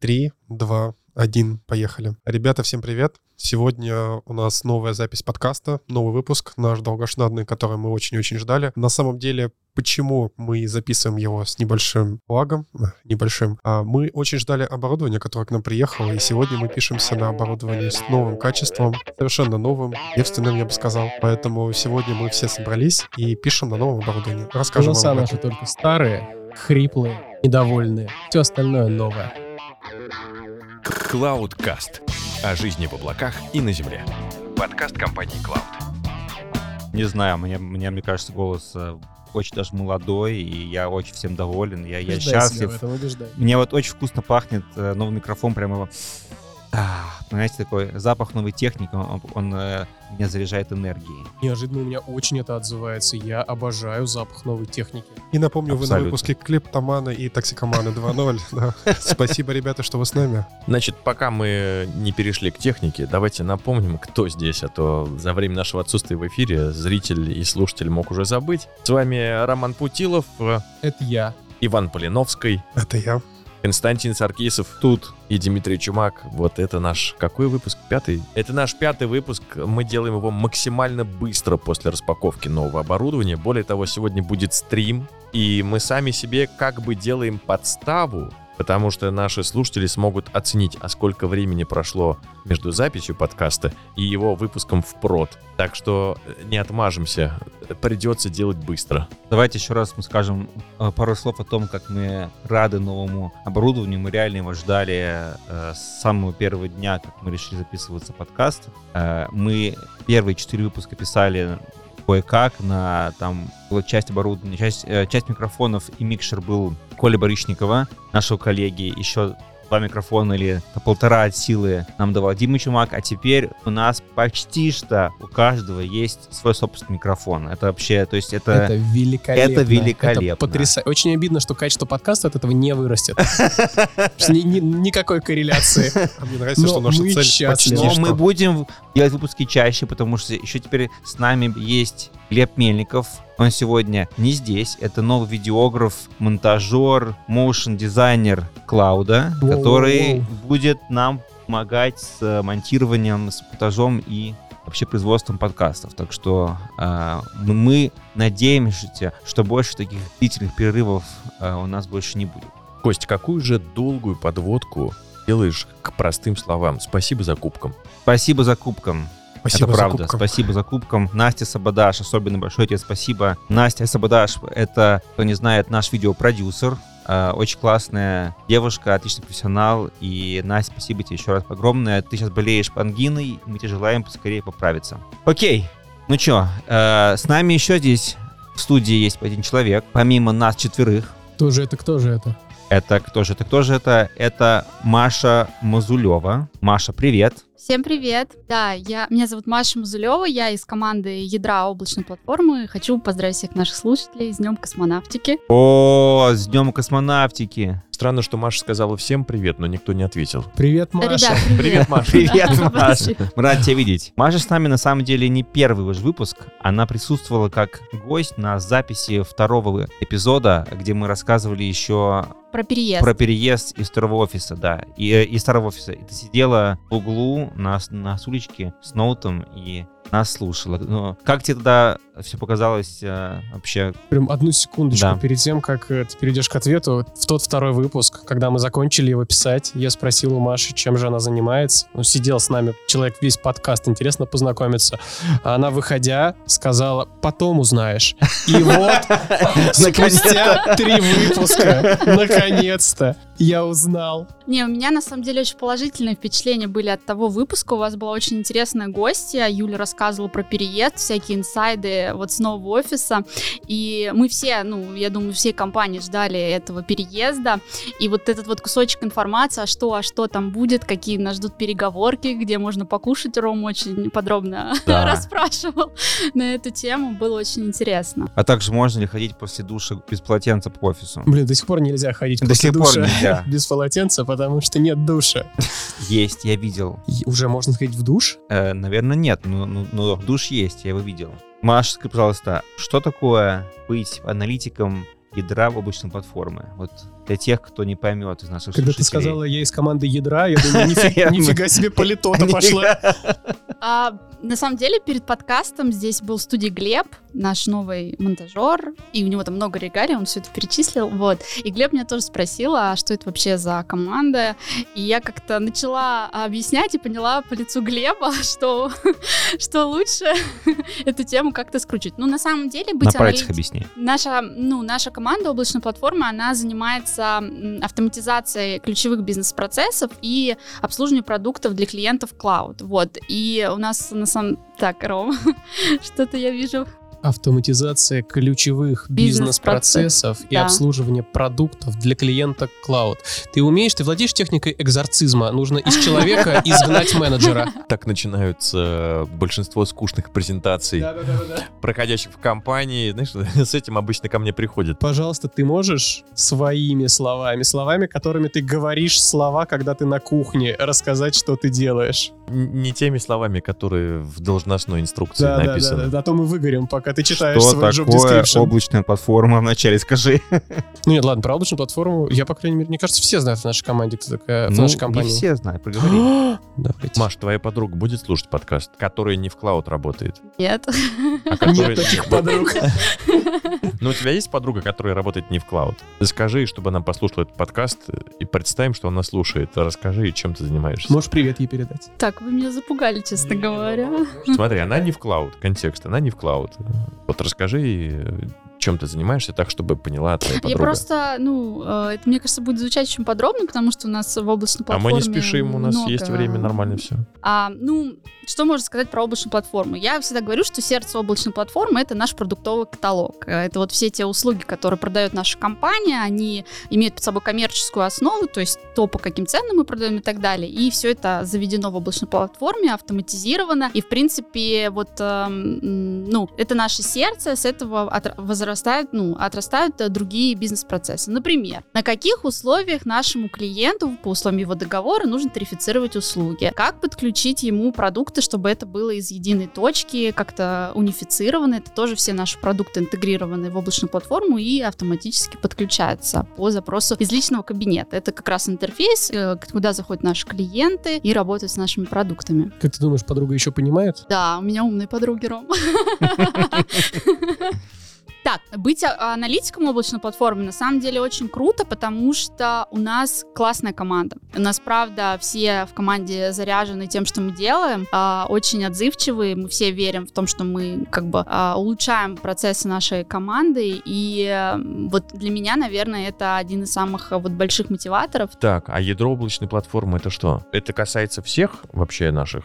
Три, два, один, поехали. Ребята, всем привет. Сегодня у нас новая запись подкаста, новый выпуск, наш долгожданный, который мы очень-очень ждали. На самом деле, почему мы записываем его с небольшим лагом, э, небольшим, а мы очень ждали оборудование, которое к нам приехало, и сегодня мы пишемся на оборудовании с новым качеством, совершенно новым, девственным, я бы сказал. Поэтому сегодня мы все собрались и пишем на новом оборудовании. Расскажем Голоса вам об наши только старые, хриплые, недовольные. Все остальное новое. Cloudcast. О жизни в облаках и на земле. Подкаст компании Cloud. Не знаю, мне, мне, мне кажется, голос э, очень даже молодой, и я очень всем доволен, я, я Убеждай себя счастлив. в этом, убеждай. Мне вот очень вкусно пахнет э, новый микрофон, прямо, знаете, такой запах новой техники, он, он, э, меня заряжает энергией. Неожиданно у меня очень это отзывается. Я обожаю запах новой техники. И напомню, вы на Абсолютно. выпуске Клиптомана и Токсикоманы 2.0. Да. Спасибо, ребята, что вы с нами. Значит, пока мы не перешли к технике, давайте напомним, кто здесь, а то за время нашего отсутствия в эфире зритель и слушатель мог уже забыть. С вами Роман Путилов, э, Это я. Иван Полиновский, Это я. Константин Саркисов тут и Дмитрий Чумак. Вот это наш какой выпуск? Пятый? Это наш пятый выпуск. Мы делаем его максимально быстро после распаковки нового оборудования. Более того, сегодня будет стрим, и мы сами себе как бы делаем подставу, потому что наши слушатели смогут оценить, а сколько времени прошло между записью подкаста и его выпуском в прод. Так что э, не отмажемся, придется делать быстро. Давайте еще раз мы скажем э, пару слов о том, как мы рады новому оборудованию. Мы реально его ждали э, с самого первого дня, как мы решили записываться подкаст. Э, мы первые четыре выпуска писали кое-как на там часть оборудования, часть, э, часть микрофонов и микшер был Коля Барышникова, нашего коллеги, еще два микрофона или полтора от силы нам давал Дима Чумак, а теперь у нас почти что у каждого есть свой собственный микрофон. Это вообще, то есть это... Это великолепно. это великолепно. Это потрясающе. Очень обидно, что качество подкаста от этого не вырастет. Никакой корреляции. Мне нравится, что наша цель почти Но мы будем делать выпуски чаще, потому что еще теперь с нами есть Глеб Мельников. Он сегодня не здесь. Это новый видеограф, монтажер, моушен дизайнер Клауда, Воу-воу-воу. который будет нам помогать с монтированием, с монтажом и вообще производством подкастов. Так что э, мы надеемся, что больше таких длительных перерывов э, у нас больше не будет. Кость, какую же долгую подводку делаешь к простым словам? Спасибо за кубком. Спасибо за кубком. Спасибо это правда. кубком. Спасибо за кубком. Настя Сабадаш, особенно большое тебе спасибо. Настя Сабадаш, это, кто не знает, наш видеопродюсер. Э, Очень классная девушка, отличный профессионал. И, Настя, спасибо тебе еще раз огромное. Ты сейчас болеешь ангиной, мы тебе желаем поскорее поправиться. Окей, ну чё, э, с нами еще здесь в студии есть один человек, помимо нас четверых. Кто же это, кто же это? Это кто же это, кто же это? Это Маша Мазулева. Маша, привет. Всем привет! Да, я, меня зовут Маша Мазулева, я из команды ядра облачной платформы. Хочу поздравить всех наших слушателей с Днем космонавтики. О, с днем космонавтики. Странно, что Маша сказала всем привет, но никто не ответил. Привет, Маша. Ребят, привет! Привет, Маша. Привет, Маша. рады тебя видеть. Маша с нами на самом деле не первый ваш выпуск. Она присутствовала как гость на записи второго эпизода, где мы рассказывали еще Про переезд. про переезд из второго офиса, да. И, э, из старого офиса. И ты сидела в углу на, с- на стульчике с ноутом и нас слушала. Ну, как тебе тогда все показалось э, вообще? Прям одну секундочку Да. перед тем, как э, ты перейдешь к ответу. В тот второй выпуск, когда мы закончили его писать, я спросил у Маши, чем же она занимается. Ну, сидел с нами человек весь подкаст, интересно познакомиться. А она, выходя, сказала, потом узнаешь. И вот, спустя три выпуска, наконец-то, я узнал. Не, у меня на самом деле очень положительные впечатления были от того выпуска. У вас была очень интересная гостья. Юля рассказывала про переезд, всякие инсайды вот с нового офиса. И мы все, ну, я думаю, всей компании ждали этого переезда. И вот этот вот кусочек информации, а что, а что там будет, какие нас ждут переговорки, где можно покушать. Ром очень подробно Да. расспрашивал на эту тему. Было очень интересно. А также можно ли ходить после душа без полотенца по офису? Блин, до сих пор нельзя ходить До после сих пор душа нельзя. без полотенца, потому что нет душа. Есть, я видел. И уже можно сходить в душ? Э, наверное, нет, но, но- но душ есть, я его видел. Маша, скажи, пожалуйста, что такое быть аналитиком ядра в облачной платформы? Вот для тех, кто не поймет из наших Когда ты слушателей. сказала, я из команды ядра, я думаю, нифига, себе политота пошла. А, на самом деле, перед подкастом здесь был в студии Глеб, наш новый монтажер, и у него там много регалий, он все это перечислил, вот. И Глеб меня тоже спросил, а что это вообще за команда? И я как-то начала объяснять и поняла по лицу Глеба, что, что лучше эту тему как-то скручивать. Ну, на самом деле, быть На пальцах объясни. Наша, ну, наша команда облачной платформы, она занимается м, автоматизацией ключевых бизнес-процессов и обслуживанием продуктов для клиентов клауд. Вот. И у нас на самом... Так, Ром, что-то я вижу. Автоматизация ключевых Бизнес-процессов, бизнес-процессов и да. обслуживание продуктов для клиента клауд. Ты умеешь, ты владеешь техникой экзорцизма. Нужно из человека изгнать менеджера. Так начинаются большинство скучных презентаций, проходящих в компании. Знаешь, с этим обычно ко мне приходят. Пожалуйста, ты можешь своими словами, словами, которыми ты говоришь слова, когда ты на кухне, рассказать, что ты делаешь. Не теми словами, которые в должностной инструкции Да, да, да, написаны. да, да, а то мы выгорим, пока ты читаешь Что свой job такое description. облачная платформа вначале скажи. Ну нет, ладно, про облачную платформу я, по крайней мере, мне кажется, все знают в нашей команде, кто такая, в Ну, нашей компании. Не все знают, проговори. Давайте. Маш, твоя подруга будет слушать подкаст, который не в клауд работает? Нет. А который... Нет таких подруг. Ну, у тебя есть подруга, которая работает не в клауд? Скажи, чтобы она послушала этот подкаст и представим, что она слушает. Расскажи, чем ты занимаешься. Можешь привет ей передать. Так, вы меня запугали, честно говоря. Смотри, она не в клауд. Контекст, она не в клауд. Вот расскажи, чем ты занимаешься так, чтобы поняла твоя подруга. Я просто, ну, э, это, мне кажется, будет звучать очень подробно, потому что у нас в облачной А платформе мы не спешим, у нас много- есть время, нормально все. А, ну, что можно сказать про облачную платформу? Я всегда говорю, что сердце облачной платформы — это наш продуктовый каталог. Э, Это вот все те услуги, которые продает наша компания, они имеют под собой коммерческую основу, то есть то, по каким ценам мы продаем и так далее. И все это заведено в облачной платформе, автоматизировано. И, в принципе, вот, эм, ну, это наше сердце, с этого отра- возрастают, ну, отрастают э, другие бизнес-процессы. Например, на каких условиях нашему клиенту по условиям его договора нужно тарифицировать услуги? Как подключить ему продукты, чтобы это было из единой точки, как-то унифицировано? Это тоже все наши продукты интегрированы в облачную платформу и автоматически подключаются по запросу из личного кабинета. Это как раз интерфейс, э, куда заходят наши клиенты и работают с нашими продуктами. Как ты думаешь, подруга еще понимает? Да, у меня умные подруги, Ром. Так, быть а- аналитиком облачной платформы на самом деле очень круто, потому что у нас классная команда. У нас, правда, все в команде заряжены тем, что мы делаем, а, очень отзывчивые, мы все верим в том, что мы как бы а, улучшаем процессы нашей команды, и вот для меня, наверное, это один из самых вот больших мотиваторов. Так, а ядро облачной платформы это что? Это касается всех вообще наших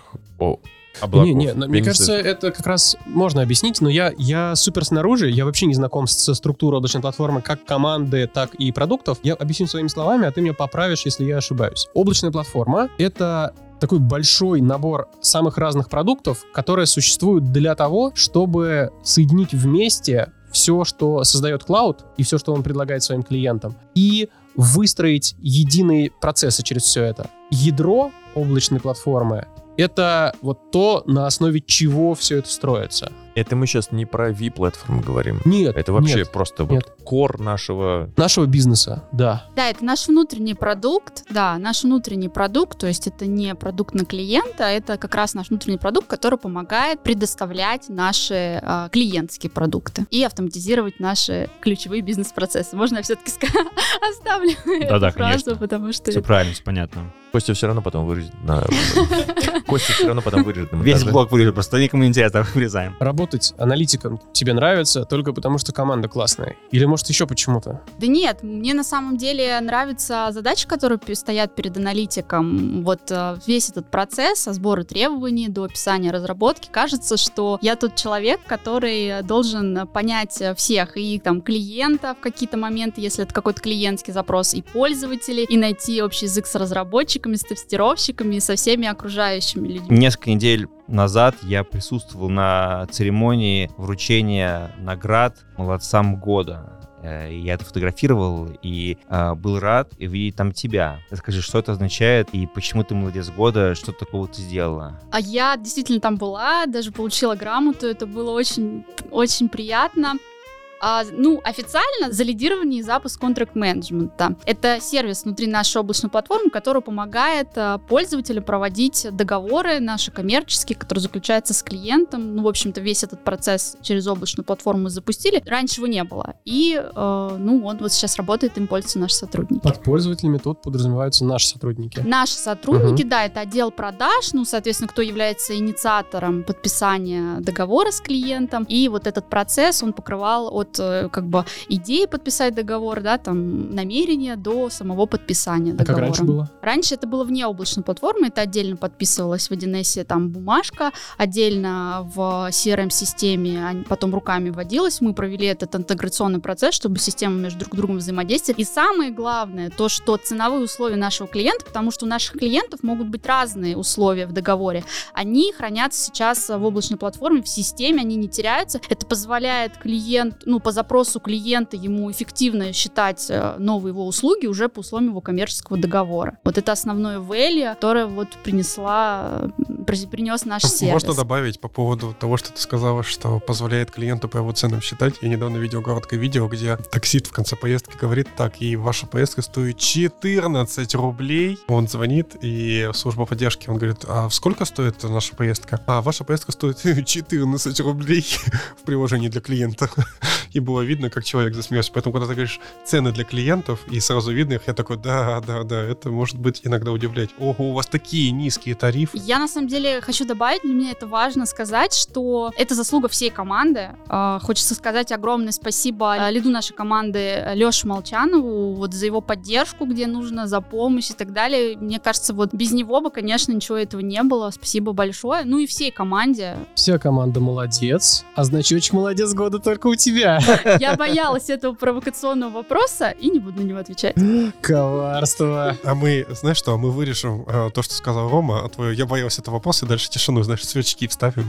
облаков? Не, не, но мне кажется, это как раз можно объяснить, но я, я супер снаружи, я вообще не знаком с- со структурой облачной платформы как команды, так и продуктов. Я объясню своими словами, а ты меня поправишь, если я ошибаюсь. Облачная платформа — это такой большой набор самых разных продуктов, которые существуют для того, чтобы соединить вместе все, что создает клауд и все, что он предлагает своим клиентам, и выстроить единые процессы через все это. Ядро облачной платформы это вот то, на основе чего все это строится. Это мы сейчас не про V-платформу говорим. Нет, Это вообще нет. просто нет. вот кор нашего... нашего бизнеса, да. Да, это наш внутренний продукт, да, наш внутренний продукт, то есть это не продукт на клиента, это как раз наш внутренний продукт, который помогает предоставлять наши а, клиентские продукты и автоматизировать наши ключевые бизнес-процессы. Можно я все-таки оставлю Да-да, эту фразу, конечно. потому что Все правильно, все понятно. Костя все равно потом вырежет. Костя все равно потом вырежет Весь блок вырежет, просто никому не интересно, вырезаем. Работать аналитиком тебе нравится только потому, что команда классная. Или может еще почему-то. Да нет, мне на самом деле нравятся задачи, которые стоят перед аналитиком. Вот э, весь этот процесс от сбора требований до описания разработки. Кажется, что я тот человек, который должен понять всех и там клиента в какие-то моменты, если это какой-то клиентский запрос, и пользователей, и найти общий язык с разработчиками, с тестировщиками, и со всеми окружающими людьми. Несколько недель назад я присутствовал на церемонии вручения наград молодцам года. Э, Я это фотографировал и э, был рад увидеть там тебя. Скажи, что это означает и почему ты молодец года, что такого ты сделала? А я действительно там была, даже получила грамоту, это было очень, очень приятно. А, ну, официально за лидирование и запуск контракт-менеджмента. Это сервис внутри нашей облачной платформы, который помогает а, пользователю проводить договоры наши коммерческие, которые заключаются с клиентом. Ну, в общем-то, весь этот процесс через облачную платформу запустили. Раньше его не было. И, э, ну, он вот сейчас работает, им пользуются наши сотрудники. Под пользователями тут подразумеваются наши сотрудники. Наши сотрудники, да, это отдел продаж, ну, соответственно, кто является инициатором подписания договора с клиентом. И вот этот процесс он покрывал от э, как бы идеи подписать договор, да, там намерения до самого подписания А договора. как раньше было? Раньше это было вне облачной платформы, это отдельно подписывалось в 1С там бумажка, отдельно в CRM-системе, а потом руками вводилось. Мы провели этот интеграционный процесс, чтобы системы между друг другом взаимодействовали. И самое главное, то, что ценовые условия нашего клиента, потому что у наших клиентов могут быть разные условия в договоре, они хранятся сейчас в облачной платформе, в системе, они не теряются. Это позволяет клиент, ну, по запросу клиента ему эффективно считать э, новые его услуги уже по условиям его коммерческого договора. Вот это основное value, которое вот принесла, э, принес наш сервис. Можно добавить по поводу того, что ты сказала, что позволяет клиенту по его ценам считать. Я недавно видел короткое видео, где таксист в конце поездки говорит, так, и ваша поездка стоит 14 рублей. Он звонит, и служба поддержки, он говорит, а сколько стоит наша поездка? А ваша поездка стоит 14 рублей в приложении для клиента. И было видно, как человек засмеялся. Поэтому, когда ты говоришь цены для клиентов, и сразу видно их, я такой, да, да, да, это может быть иногда удивлять. Ого, у вас такие низкие тарифы. Я на самом деле хочу добавить, для меня это важно сказать, что это заслуга всей команды. А, Хочется сказать огромное спасибо а, лиду нашей команды Леше Молчанову вот за его поддержку, где нужно, за помощь и так далее. Мне кажется, вот без него бы, конечно, ничего этого не было. Спасибо большое. Ну и всей команде. Вся команда молодец, а значочек молодец года только у тебя. Я боялась этого провокационного вопроса и не буду на него отвечать. Коварство. А мы, знаешь что, мы вырежем э, то, что сказал Рома, а твое «я боялся этого вопроса», и дальше тишину, знаешь, свечки вставим,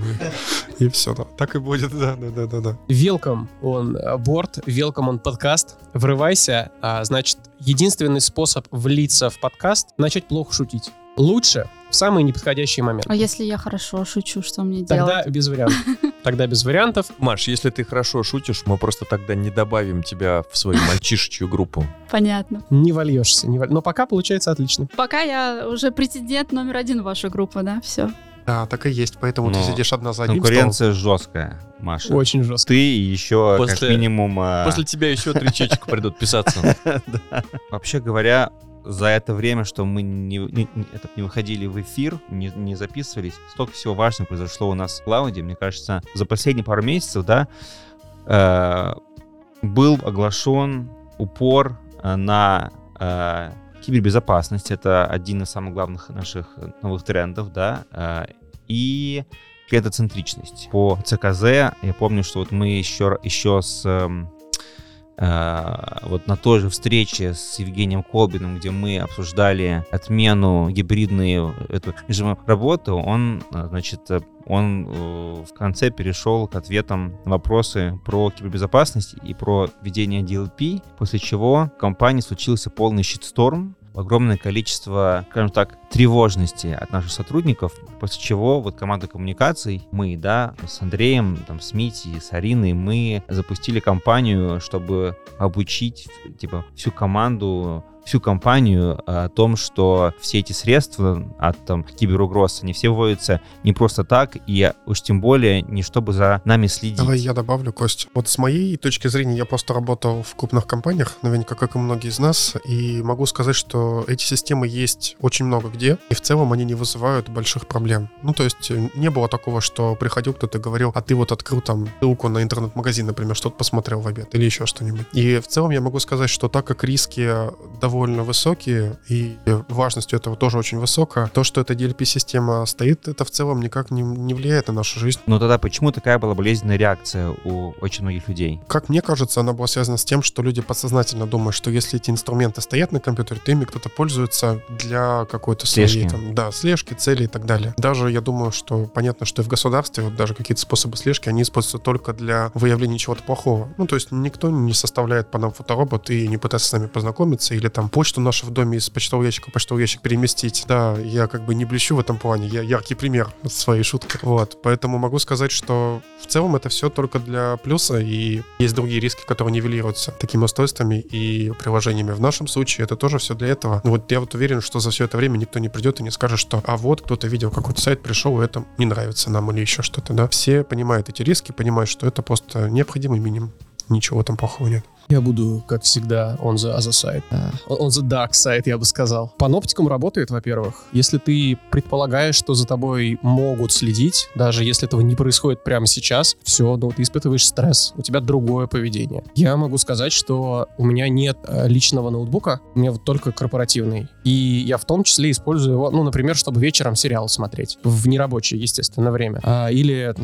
и, и все. Да. Так и будет, да, да, да, да, да. Welcome он борт, welcome он подкаст. Врывайся. А, значит, единственный способ влиться в подкаст — начать плохо шутить. Лучше в самый неподходящий момент. А если я хорошо шучу, что мне Тогда делать? без вариантов. Тогда без вариантов. Маш, если ты хорошо шутишь, мы просто тогда не добавим тебя в свою мальчишечью группу. Понятно. Не вольешься. Не воль- Но пока получается отлично. Пока я уже претендент номер один в вашей группе, да? Все. Да, так и есть, поэтому ты Но сидишь одна за одним Конкуренция жесткая, Маша. Очень жестко. Ты и еще как После- минимум... а, После тебя еще три чечка придут писаться. Вообще говоря, за это время, что мы не, не- это, не выходили в эфир, не, не записывались, столько всего важного произошло у нас в Клауде. Мне кажется, за последние пару месяцев, да, э, был оглашен упор э, на э, кибербезопасность. Это один из самых главных наших новых трендов, да, э, и клиентоцентричность. По ЦКЗ я помню, что вот мы еще, еще с эм, вот на той же встрече с Евгением Колбиным, где мы обсуждали отмену гибридной эту режима работы, он, э, значит, э, он э, в конце перешел к ответам на вопросы про кибербезопасность и про ведение DLP, после чего в компании случился полный щитсторм, огромное количество, скажем так, тревожности от наших сотрудников, после чего вот команда коммуникаций, мы, да, с Андреем, там, с Митей, с Ариной, мы запустили кампанию, чтобы обучить, типа, всю команду всю компанию о том, что все эти средства от там, киберугроз, они все вводятся не просто так, и уж тем более не чтобы за нами следить. Давай я добавлю, Кость. Вот с моей точки зрения, я просто работал в крупных компаниях, наверняка, как и многие из нас, и могу сказать, что эти системы есть очень много где, и в целом они не вызывают больших проблем. Ну, то есть э, не было такого, что приходил кто-то и говорил, а ты вот открыл там ссылку на интернет-магазин, например, что-то посмотрел в обед или еще что-нибудь. И в целом я могу сказать, что так как риски довольно высокие, и важность этого тоже очень высокая, то, что эта DLP-система стоит, это в целом никак не, не влияет на нашу жизнь. Но тогда почему такая была болезненная реакция у очень многих людей? Как мне кажется, она была связана с тем, что люди подсознательно думают, что если эти инструменты стоят на компьютере, то ими кто-то пользуется для какой-то своей Слежки. там, да, слежки, цели и так далее. Даже я думаю, что понятно, что и в государстве вот даже какие-то способы слежки, они используются только для выявления чего-то плохого. Ну, то есть никто не составляет по нам фоторобот и не пытается с нами познакомиться или там там почту нашу в доме из почтового ящика в почтовый ящик переместить. Да, я как бы не блещу в этом плане, я яркий пример своей шутки. Вот, поэтому могу сказать, что в целом это все только для плюса, и есть другие риски, которые нивелируются такими устройствами и приложениями. В нашем случае это тоже все для этого. Вот я вот уверен, что за все это время никто не придет и не скажет, что а вот кто-то видел какой-то сайт, пришел, и это не нравится нам или еще что-то, да. Все понимают эти риски, понимают, что это просто необходимый минимум. Ничего там плохого нет. Я буду, как всегда, on the other side. On the dark side, я бы сказал. Паноптикум работает, во-первых. Если ты предполагаешь, что за тобой могут следить, даже если этого не происходит прямо сейчас, все, ну, ты испытываешь стресс, у тебя другое поведение. Я могу сказать, что у меня нет э, личного ноутбука, у меня вот только корпоративный. И я в том числе использую его, ну, например, чтобы вечером сериал смотреть. В нерабочее, естественно, время. А, или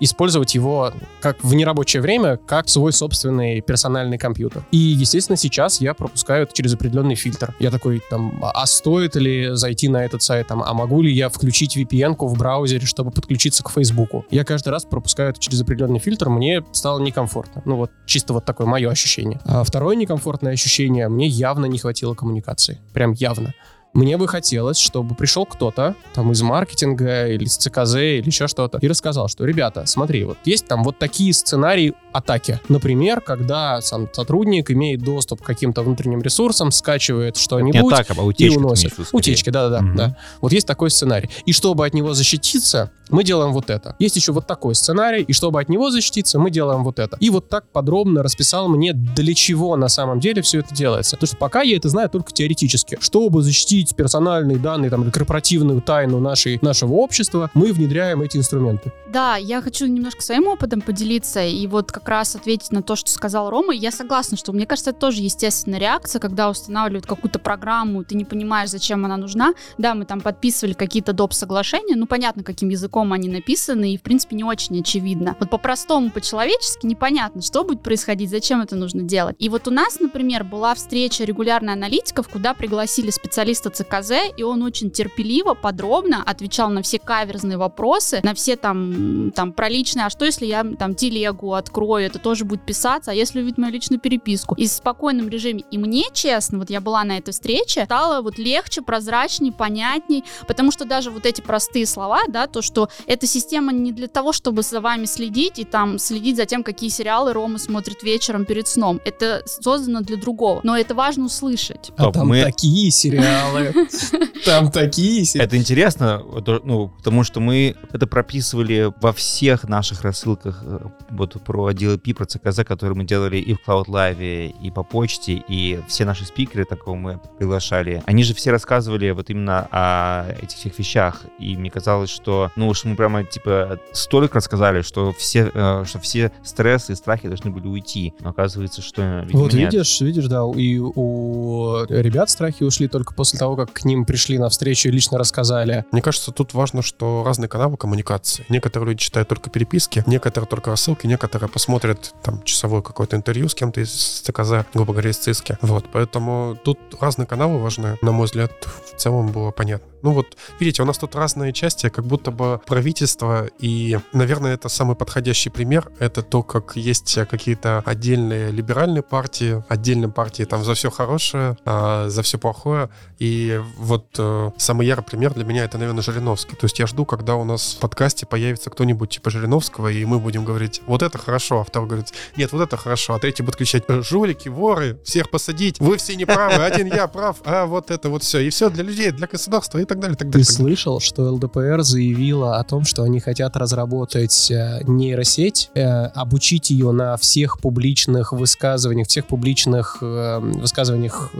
использовать его как в нерабочее время, как свой собственный персональный компьютер. И, естественно, сейчас я пропускаю это через определенный фильтр. Я такой, там, а стоит ли зайти на этот сайт, там, а могу ли я включить VPN-ку в браузере, чтобы подключиться к Фейсбуку? Я каждый раз пропускаю это через определенный фильтр, мне стало некомфортно. Ну вот, чисто вот такое мое ощущение. А второе некомфортное ощущение, мне явно не хватило коммуникации. Прям явно. Мне бы хотелось, чтобы пришел кто-то там из маркетинга или из ЦКЗ или еще что-то и рассказал, что, ребята, смотри, вот есть там вот такие сценарии атаки. Например, когда сам сотрудник имеет доступ к каким-то внутренним ресурсам, скачивает Не что-нибудь атака, а и утечка. ты уносит. Утечки, да-да-да. Мгм. да. Вот есть такой сценарий. И чтобы от него защититься, мы делаем вот это. Есть еще вот такой сценарий, и чтобы от него защититься, мы делаем вот это. И вот так подробно расписал мне, для чего на самом деле все это делается. Потому что пока я это знаю только теоретически. Чтобы защитить персональные данные там, или корпоративную тайну нашей, нашего общества, мы внедряем эти инструменты. Да, я хочу немножко своим опытом поделиться и вот как раз ответить на то, что сказал Рома. Я согласна, что мне кажется, это тоже естественная реакция, когда устанавливают какую-то программу, ты не понимаешь, зачем она нужна. Да, мы там подписывали какие-то доп. соглашения, ну понятно, каким языком они написаны, и в принципе не очень очевидно. Вот по-простому, по-человечески непонятно, что будет происходить, зачем это нужно делать. И вот у нас, например, была встреча регулярных аналитиков, куда пригласили специалиста ЦКЗ, и он очень терпеливо, подробно отвечал на все каверзные вопросы, на все там, там про личное, а что если я там телегу открою, это тоже будет писаться, а если увидеть мою личную переписку. И в спокойном режиме. И мне, честно, вот я была на этой встрече, стало вот легче, прозрачней, понятней, потому что даже вот эти простые слова, да, то, что эта система не для того, чтобы за вами следить и там следить за тем, какие сериалы Рома смотрит вечером перед сном. Это создано для другого. Но это важно услышать. А Топ, там мы- такие сериалы. Там такие сериалы. Это интересно, ну, потому что мы это прописывали во всех наших рассылках э, вот про DLP, про ЦКЗ, которые мы делали и в Cloud Live, и по почте, и все наши спикеры, такого мы приглашали. Они же все рассказывали вот именно о этих всех вещах, и мне казалось, что, ну уж мы прямо типа столько рассказали, что все, э, что все стрессы и страхи должны были уйти. Но оказывается, что Вот нет. видишь, видишь, да, и у ребят страхи ушли только после того, как к ним пришли на встречу и лично рассказали. Мне кажется, тут важно, что разные каналы коммуникации. Некоторые люди читают только переписки, некоторые только рассылки, некоторые посмотрят там часовое какое-то интервью с кем-то из ЦКЗ, грубо говоря, из ЦИСКи. Вот, поэтому тут разные каналы важны. На мой взгляд, в целом было понятно. Ну вот, видите, у нас тут разные части, как будто бы правительство, и, наверное, это самый подходящий пример. Это то, как есть какие-то отдельные либеральные партии, отдельные партии там за все хорошее, а, за все плохое. И вот э, самый ярый пример для меня это, наверное, Жириновский. То есть я жду, когда у нас в подкасте появится кто-нибудь типа Жириновского, и мы будем говорить, вот это хорошо, а второй говорит, нет, вот это хорошо, а третий будет кричать, «Э, жулики, воры, всех посадить, вы все неправы, один я прав, а вот это вот все. И все для людей, для государства и так далее, и так Ты далее. и так далее. слышал, что ЛДПР заявила о том, что они хотят разработать э, нейросеть, э, обучить ее на всех публичных высказываниях, всех публичных э, высказываниях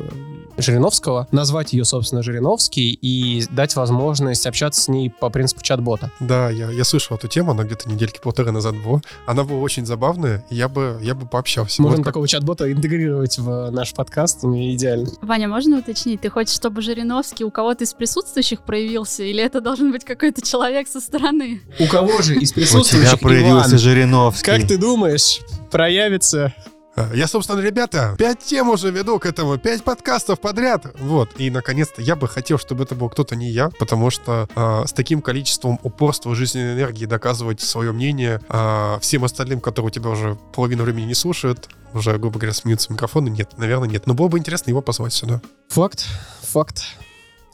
Жириновского, назвать ее, собственно, Жириновский и дать возможность общаться с ней по принципу чат-бота. Да, я, я слышал эту тему, она где-то недельки полторы назад была. Она была очень забавная, и я бы, я бы пообщался. Можем Вот как- такого чат-бота интегрировать в наш подкаст, ну, идеально. Ваня, можно уточнить, ты хочешь, чтобы Жириновский у кого-то из присутствующих проявился, или это должен быть какой-то человек со стороны? У кого же из У тебя присутствующих, проявился Жириновский. как ты думаешь, проявится Я, собственно, ребята, пять тем уже веду к этому, пять подкастов подряд. Вот. И, наконец-то, я бы хотел, чтобы это был кто-то не я, потому что а, с таким количеством упорства, жизненной энергии доказывать свое мнение а, всем остальным, которые тебя уже половину времени не слушают, уже, грубо говоря, смеются микрофоны. Нет, наверное, нет. Но было бы интересно его позвать сюда. Факт, факт.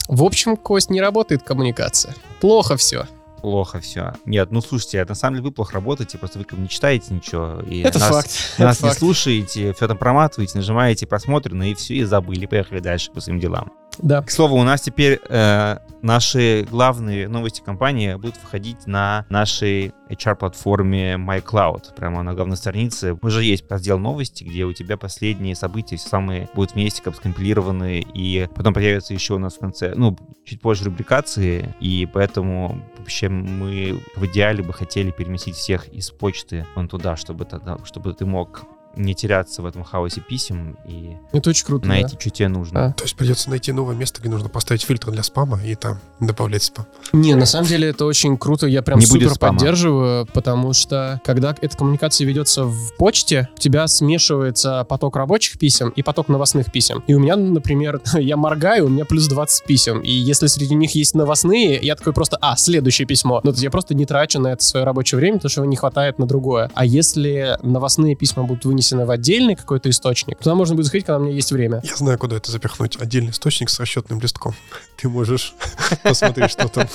В общем, Кость, не работает коммуникация. Плохо все. Плохо все. Нет, ну слушайте, на самом деле вы плохо работаете, просто вы как бы не читаете ничего. И Это нас, факт. Нас это не факт. слушаете, все там проматываете, нажимаете просмотрены и все, и забыли. Поехали дальше по своим делам. Да. К слову, у нас теперь э, наши главные новости компании будут выходить на нашей HR-платформе MyCloud. Прямо на главной странице уже есть раздел новости, где у тебя последние события, все самые будут вместе как скомпилированы, и потом появятся еще у нас в конце, ну, чуть позже рубрикации, и поэтому вообще мы в идеале бы хотели переместить всех из почты вон туда, чтобы, тогда, чтобы ты мог не теряться в этом хаосе писем и Это очень круто. найти, да. что тебе нужно. А. То есть придется найти новое место, где нужно поставить фильтр для спама и там добавлять спам. Не, на самом деле это очень круто, я прям Не супер поддерживаю, потому что когда эта коммуникация ведется в почте, у тебя смешивается поток рабочих писем и поток новостных писем. И у меня, например, я моргаю, у меня плюс 20 писем, и если среди них есть новостные, я такой просто, а, следующее письмо. Ну, то есть я просто не трачу на это свое рабочее время, потому что его не хватает на другое. А если новостные письма будут вынесены в отдельный какой-то источник, туда можно будет заходить, когда у меня есть время. Я знаю, куда это запихнуть. Отдельный источник с расчетным листком. Ты можешь посмотреть, что там.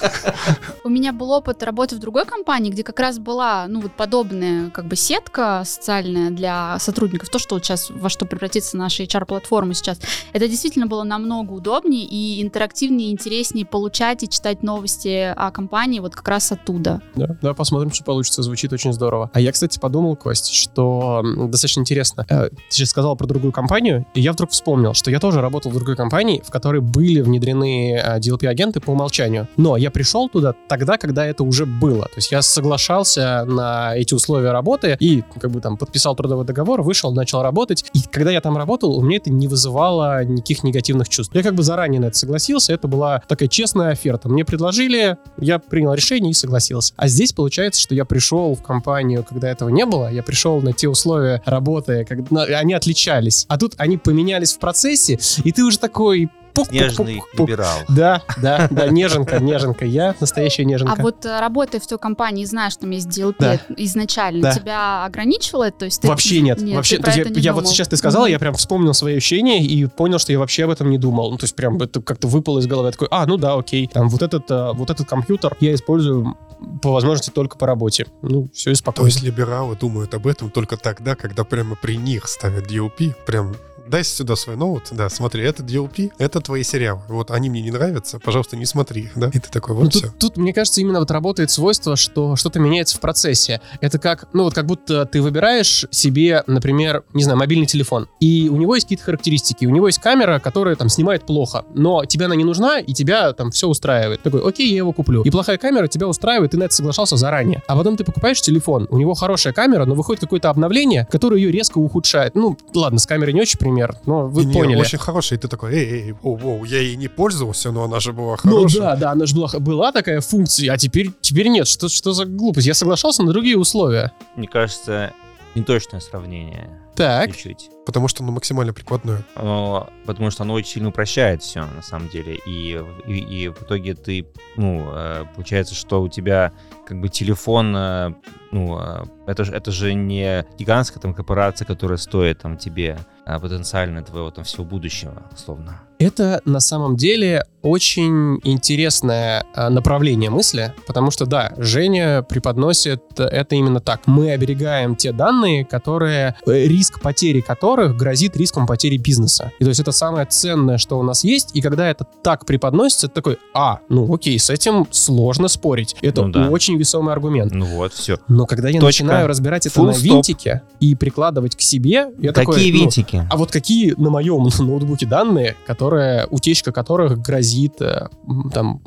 У меня был опыт работы в другой компании, где как раз была, ну, вот подобная как бы сетка социальная для сотрудников. То, что вот сейчас, во что превратится наша HR-платформа сейчас. Это действительно было намного удобнее и интерактивнее, и интереснее получать и читать новости о компании вот как раз оттуда. Да, да, посмотрим, что получится. Звучит очень здорово. А я, кстати, подумал, Кость, что м, интересно. Э, Ты сейчас сказал про другую компанию, и я вдруг вспомнил, что я тоже работал в другой компании, в которой были внедрены э, DLP-агенты по умолчанию. Но я пришел туда тогда, когда это уже было. То есть я соглашался на эти условия работы и как бы там подписал трудовой договор, вышел, начал работать. И когда я там работал, у меня это не вызывало никаких негативных чувств. Я как бы заранее на это согласился, это была такая честная оферта. Мне предложили, я принял решение и согласился. А здесь получается, что я пришел в компанию, когда этого не было, я пришел на те условия работы, когда они отличались. А тут они поменялись в процессе, и ты уже такой... Нежный пук-пук-пук-пук. либерал. Да, да, да, неженка, неженка. Я настоящая неженка. А вот э, работая в той компании, знаешь, там есть DLP Да. изначально, Да. тебя ограничивало это? То есть ты- Вообще нет. вообще, ты то про есть это я, не я вот думал. сейчас ты сказала, я прям вспомнил свои ощущения и понял, что я вообще об этом не думал. Ну, то есть прям это как-то выпало из головы. Я такой, а, ну да, окей. Там вот этот, а, вот этот компьютер я использую по возможности только по работе. Ну, все и То спокойно. есть либералы думают об этом только тогда, когда прямо при них ставят DLP. Прям дай сюда свой ноут, да, смотри, это DLP, это твои сериалы. Вот они мне не нравятся, пожалуйста, не смотри их, да? И ты такой, Ну, вот все. тут, тут, мне кажется, именно вот работает свойство, что что-то меняется в процессе. Это как, ну вот как будто ты выбираешь себе, например, не знаю, мобильный телефон, и у него есть какие-то характеристики, у него есть камера, которая там снимает плохо, но тебе она не нужна, и тебя там все устраивает. Такой, окей, я его куплю. И плохая камера тебя устраивает, ты на это соглашался заранее. А потом ты покупаешь телефон, у него хорошая камера, но выходит какое-то обновление, которое ее резко ухудшает. Ну, ладно, с камерой не очень пример, но вы И не, поняли. очень хороший, и ты такой, эй, эй, воу, воу, я ей не пользовался, но она же была Ну хорошая. да, да, она же была, была такая функция, а теперь, теперь нет. Что, что за глупость? Я соглашался на другие условия. Мне кажется, неточное сравнение. Так. Чуть-чуть. Потому что оно максимально прикладное. Оно- потому что оно очень сильно упрощает все, на самом деле. И, и, и в итоге ты, ну, э, получается, что у тебя как бы телефон, э, ну, э, это, же- это же не гигантская там корпорация, которая стоит там тебе потенциально твоего там всего будущего, условно. Это на самом деле очень интересное а, направление мысли, потому что, да, Женя преподносит это именно так. Мы оберегаем те данные, которые, э, риск потери которых грозит риском потери бизнеса. И то есть это самое ценное, что у нас есть, и когда это так преподносится, это такой, а, ну окей, с этим сложно спорить. Это Ну да. очень весомый аргумент. Ну вот, все. Но когда я Точка. начинаю разбирать это Full на винтике и прикладывать к себе, я такой, Какие ну, винтики? а вот какие на моем ноутбуке данные, которые, утечка которых грозит э, там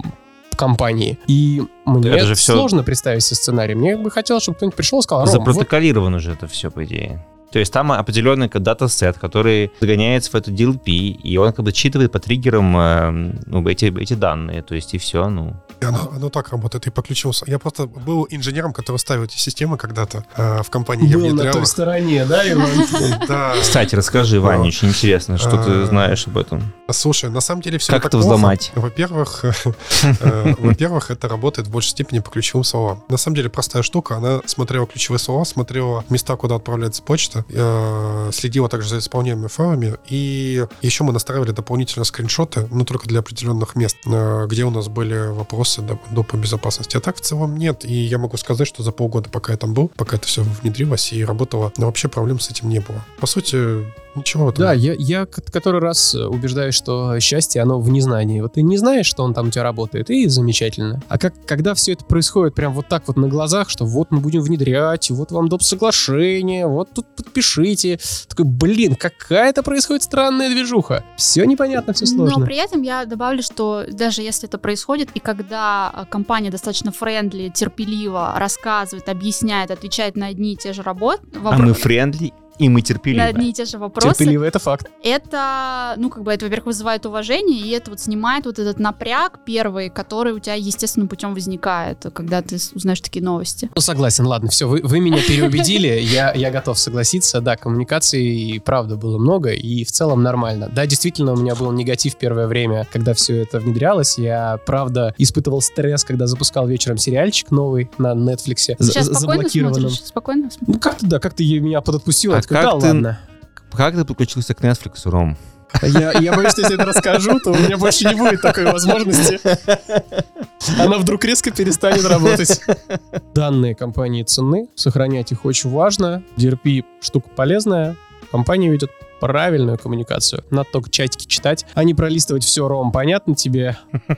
компании. И мне Это же сложно представить себе сценарий. Мне бы хотелось, чтобы кто-нибудь пришел и сказал, Ром, вот Запротоколировано уже это все, по идее. То есть там определенный дата-сет, который загоняется в эту DLP, и он как бы считывает по триггерам э, ну, эти, эти данные. То есть и все, ну. И оно, оно так работает, и по ключевому... со- Я просто был инженером, который ставил эти системы когда-то э, в компании. Я Был на той стороне, да, Иван? Да. Кстати, расскажи, Ваня, очень интересно, что ты А, знаешь об этом. Слушай, на самом деле все Как это взломать? Во-первых, э, во-первых, это работает в большей степени по ключевым словам. На самом деле простая штука. Она смотрела ключевые слова, смотрела места, куда отправляется почта, э, следила также за исполняемыми файлами. И еще мы настраивали дополнительно скриншоты, но только для определенных мест, э, где у нас были вопросы до, до по безопасности. А так в целом нет. И я могу сказать, что за полгода, пока я там был, пока это все внедрилось и работало, но вообще проблем с этим не было. По сути, ничего этом Да, я, я который раз убеждаюсь, что счастье, оно в незнании. Вот ты не знаешь, что он там у тебя работает, и замечательно. А как, когда все это происходит прям вот так вот на глазах, что вот мы будем внедрять, вот вам доп. соглашение, вот тут подпишите. Такой, блин, какая-то происходит странная движуха. Все непонятно, все сложно. Но при этом я добавлю, что даже если это происходит, и когда э, компания достаточно френдли, терпеливо рассказывает, объясняет, отвечает на одни и те же работы, А мы френдли, и мы на терпеливы. одни и те же вопросы, Терпеливо, это факт. это, ну, как бы, это, во-первых, вызывает уважение, и это вот снимает вот этот напряг первый, который у тебя естественным путем возникает, когда ты узнаешь такие новости. Ну, согласен, ладно, все, вы, вы меня переубедили, я, я готов согласиться. Да, коммуникаций, правда, было много, и в целом нормально. Да, действительно, у меня был негатив первое время, когда все это внедрялось. Я, правда, испытывал стресс, когда запускал вечером сериальчик новый на Netflix. Сейчас спокойно заблокированном. смотришь? Спокойно смотришь? Ну, как-то, да, как-то меня подотпустил. Я такой, да как ты- ладно. Как ты подключился к Netflix, Ром? Я, я боюсь, что если это расскажу, то у меня больше не будет такой возможности. Она вдруг резко перестанет работать. Данные компании ценны, сохранять их очень важно. DRP штука полезная, компания ведет правильную коммуникацию. Надо только чатики читать, а не пролистывать все, Ром, понятно тебе?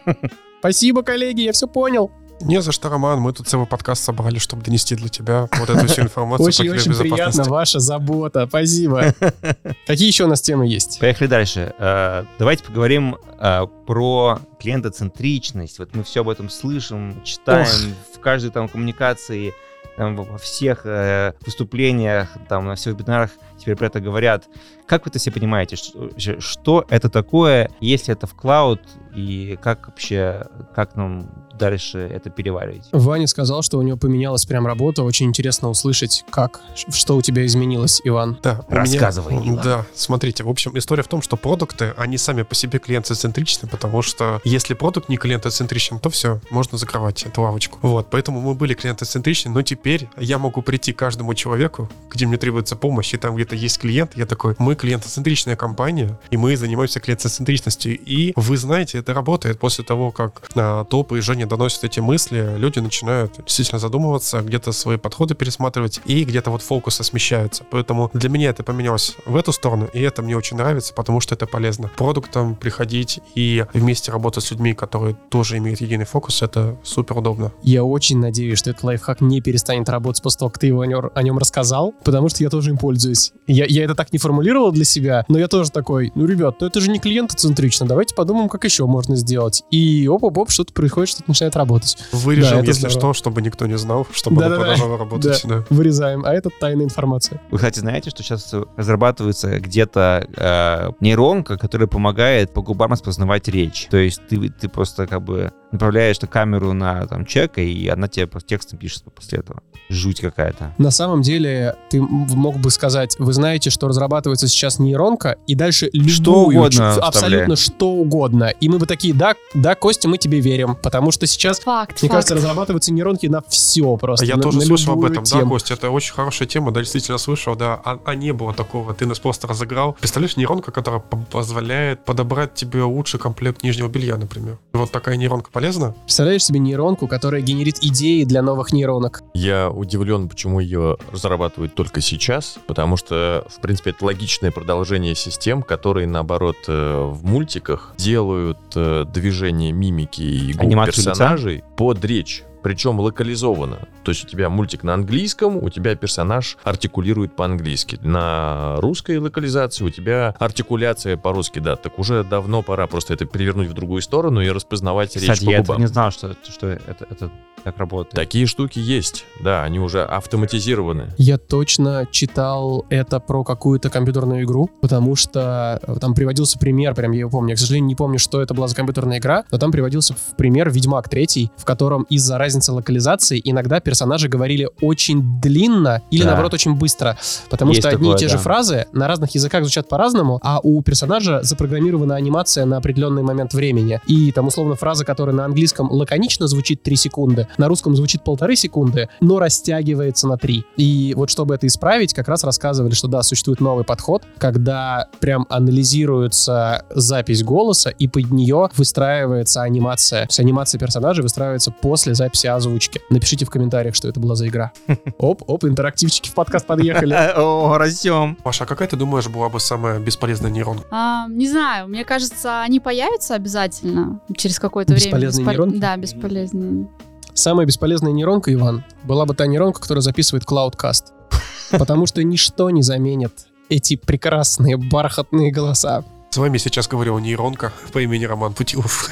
Спасибо, коллеги, я все понял. Не за что, Роман. Мы тут целый подкаст собрали, чтобы донести для тебя вот эту всю информацию Очень-очень приятно, ваша забота, спасибо. Какие еще у нас темы есть? Поехали дальше. Э, Давайте поговорим э, про клиентоцентричность. Вот мы все об этом слышим, читаем в каждой там коммуникации, во всех э, выступлениях, там, на всех вебинарах теперь про это говорят. Как вы это все понимаете? Что, что это такое, если это в клауд, и как вообще, как нам дальше это переваривать? Ваня сказал, что у него поменялась прям работа. Очень интересно услышать, как, что у тебя изменилось, Иван. Да, у меня- Рассказывай, Иван. Да, смотрите, в общем, история в том, что продукты, они сами по себе клиентоцентричны, потому что если продукт не клиентоцентричен, то все, можно закрывать эту лавочку. Вот, поэтому мы были клиентоцентричны, но теперь я могу прийти к каждому человеку, где мне требуется помощь, и там где-то есть клиент, я такой, мы клиентоцентричная компания, и мы занимаемся клиентоцентричностью. И вы знаете, это работает после того, как а, топы и Женя доносят эти мысли, люди начинают действительно задумываться, где-то свои подходы пересматривать, и где-то вот фокусы смещаются. Поэтому для меня это поменялось в эту сторону, и это мне очень нравится, потому что это полезно. Продуктам приходить и вместе работать с людьми, которые тоже имеют единый фокус, это супер удобно. Я очень надеюсь, что этот лайфхак не перестанет работать после того, как ты его о нем рассказал, потому что я тоже им пользуюсь. Я, я это так не формулировал для себя, но я тоже такой, ну, ребят, ну это же не клиентоцентрично, давайте подумаем, как еще можно сделать. И оп-оп-оп, что-то происходит, что-то начинает работать. Вырежем, Да, если здорово. что, чтобы никто не знал, чтобы оно продолжало работать. да. Вырезаем, а это тайная информация. Вы, кстати, знаете, что сейчас разрабатывается где-то э, нейронка, которая помогает по губам распознавать речь. То есть ты, ты просто как бы направляешь на камеру на там, человека, и она тебе просто текстом пишет после этого. Жуть какая-то. На самом деле, ты мог бы сказать, вы знаете, что разрабатывается сейчас нейронка, и дальше любую, Что угодно абсолютно что угодно. И мы бы такие, да, да, Костя, мы тебе верим, потому что сейчас, Факт, мне факт. кажется, разрабатываются нейронки на все просто. Я на- тоже на слышал об этом, да, тему. Костя, это очень хорошая тема, да, действительно слышал, да, а, а не было такого, ты нас просто разыграл. Представляешь, нейронка, которая по- позволяет подобрать тебе лучший комплект нижнего белья, например. Вот такая нейронка полезна? Представляешь себе нейронку, которая генерит идеи для новых нейронок? Я удивлен, почему ее разрабатывают только сейчас, потому что, в принципе, это логичное продолжение систем, которые, наоборот, э, в мультиках делают э, движение мимики и губ Анимацию лица? персонажей под речь. Причем локализованно. То есть у тебя мультик на английском, у тебя персонаж артикулирует по-английски. На русской локализации у тебя артикуляция по-русски, да. Так уже давно пора просто это перевернуть в другую сторону и распознавать речь Кстати, по я этого губам. не знал, что, что это, это, так работает. Такие штуки есть, да, они уже автоматизированы. Я точно читал это про какую-то компьютерную игру, потому что э, там приводился пример, прям я его помню. Я, к сожалению, не помню, что это была за компьютерная игра, но там приводился в пример Ведьмак 3, в котором из-за разницы локализации иногда персонажи говорили очень длинно или, Да. наоборот, очень быстро, потому Есть что одни и такое, те же да. фразы на разных языках звучат по-разному, а у персонажа запрограммирована анимация на определенный момент времени. И там, условно, фраза, которая на английском лаконично звучит 3 секунды, на русском звучит полторы секунды, но растягивается на 3. И вот чтобы это исправить, как раз рассказывали, что да, существует новый подход, когда прям анализируется запись голоса, и под нее выстраивается анимация. То есть анимация персонажа выстраивается после записи озвучки. Напишите в комментариях, что это была за игра. Оп, оп, интерактивчики в подкаст подъехали. О, растем. Маша, а какая ты думаешь была бы самая бесполезная нейронка? А, не знаю, мне кажется, они появятся обязательно через какое-то время. Бесполезные Беспол- нейронки? Да, бесполезные. Самая бесполезная нейронка, Иван, была бы та нейронка, которая записывает Cloudcast. Потому что ничто не заменит эти прекрасные бархатные голоса. С вами сейчас говорил нейронка по имени Роман Путилов.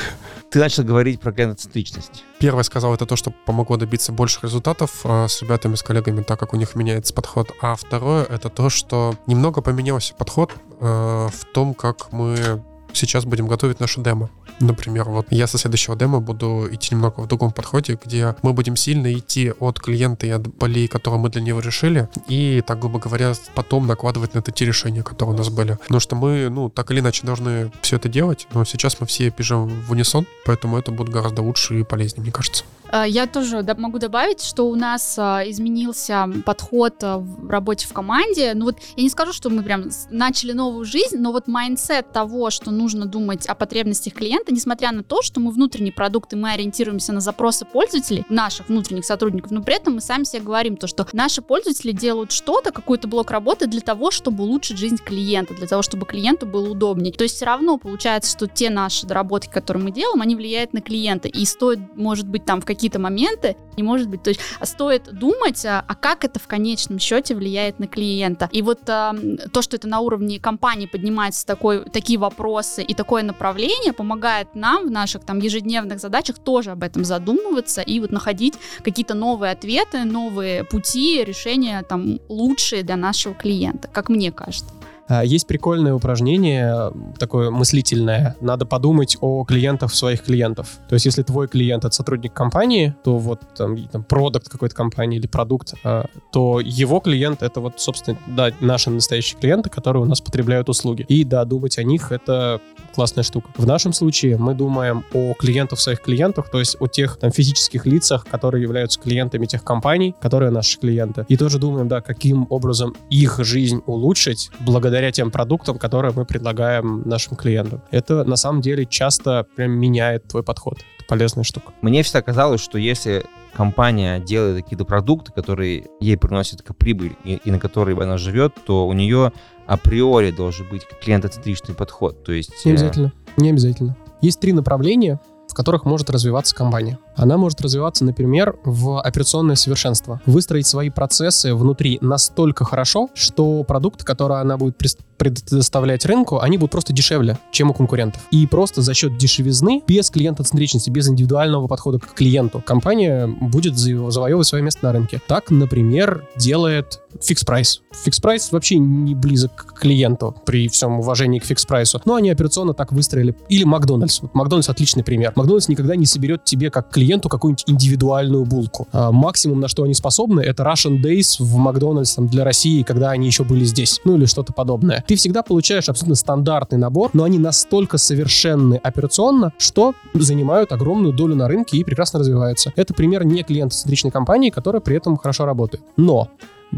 Ты начал говорить про клиентоцентричность. Первое сказал это то, что помогло добиться больших результатов э, с ребятами, с коллегами, так как у них меняется подход. А второе это то, что немного поменялся подход э, в том, как мы сейчас будем готовить наше демо. Например, вот я со следующего демо буду идти немного в другом подходе, где мы будем сильно идти от клиента и от болей, которые мы для него решили, и, так грубо говоря, потом накладывать на это те решения, которые у нас были. Потому что мы, ну, так или иначе должны все это делать, но сейчас мы все бежим в унисон, поэтому это будет гораздо лучше и полезнее, мне кажется. А, Я тоже могу добавить, что у нас а, изменился подход а, в работе в команде. Ну вот я не скажу, что мы прям начали новую жизнь, но вот майндсет того, что нужно думать о потребностях клиента, несмотря на то, что мы внутренний продукт и мы ориентируемся на запросы пользователей, наших внутренних сотрудников, но при этом мы сами себе говорим то, что наши пользователи делают что-то, какой-то блок работы для того, чтобы улучшить жизнь клиента, для того, чтобы клиенту было удобнее. То есть все равно получается, что те наши доработки, которые мы делаем, они влияют на клиента. И стоит, может быть, там в какие-то моменты, не может быть, то есть а стоит думать, а, а как это в конечном счете влияет на клиента. И вот а, то, что это на уровне компании поднимается такой, такие вопросы и такое направление, помогает нам в наших там ежедневных задачах тоже об этом задумываться и вот находить какие-то новые ответы, новые пути, решения там лучшие для нашего клиента, как мне кажется. А, Есть прикольное упражнение, такое мыслительное. Надо подумать о клиентах своих клиентов. То есть, если твой клиент — это сотрудник компании, то вот там, там продукт какой-то компании или продукт, а, то его клиент — это вот, собственно, да, наши настоящие клиенты, которые у нас потребляют услуги. И да, думать о них — это классная штука. В нашем случае мы думаем о клиентах своих клиентах, то есть о тех там физических лицах, которые являются клиентами тех компаний, которые наши клиенты. И тоже думаем, да, каким образом их жизнь улучшить благодаря тем продуктам, которые мы предлагаем нашим клиентам. Это на самом деле часто прям меняет твой подход. Это полезная штука. Мне всегда казалось, что если компания делает какие-то продукты, которые ей приносят прибыль и, и на которые она живет, то у нее априори должен быть клиентоцентричный подход. То есть Не э, обязательно. Не обязательно. Есть три направления, которых может развиваться компания. Она может развиваться, например, в операционное совершенство. Выстроить свои процессы внутри настолько хорошо, что продукты, которые она будет предоставлять рынку, они будут просто дешевле, чем у конкурентов. И просто за счет дешевизны, без клиентоцентричности, без индивидуального подхода к клиенту, компания будет заво- завоевывать свое место на рынке. Так, например, делает Fix Price. Fix Price вообще не близок к клиенту при всем уважении к Fix Price у. Но они операционно так выстроили. Или Макдональдс. Макдональдс отличный пример. Макдональдс никогда не соберет тебе как клиенту какую-нибудь индивидуальную булку. А максимум, на что они способны, это Russian Days в Макдональдс там, для России, когда они еще были здесь. Ну или что-то подобное. Ты всегда получаешь абсолютно стандартный набор, но они настолько совершенны операционно, что занимают огромную долю на рынке и прекрасно развиваются. Это пример не клиентоцентричной компании, которая при этом хорошо работает. Но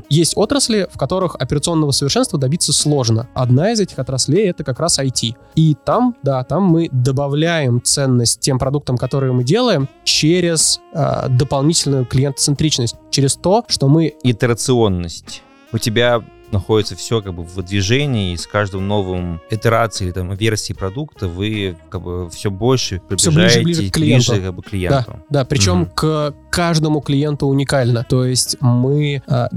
есть отрасли, в которых операционного совершенства добиться сложно. Одна из этих отраслей это как раз IT. И там, да, там мы добавляем ценность тем продуктам, которые мы делаем, через э, дополнительную клиентоцентричность, через то, что мы итерационность. У тебя находится все как бы в движении, и с каждым новым итерацией или там версии продукта вы как бы все больше Всё ближе ближе к клиенту. ближе, как бы, клиенту. Да, причем Мгм. к каждому клиенту уникально. То есть мы а,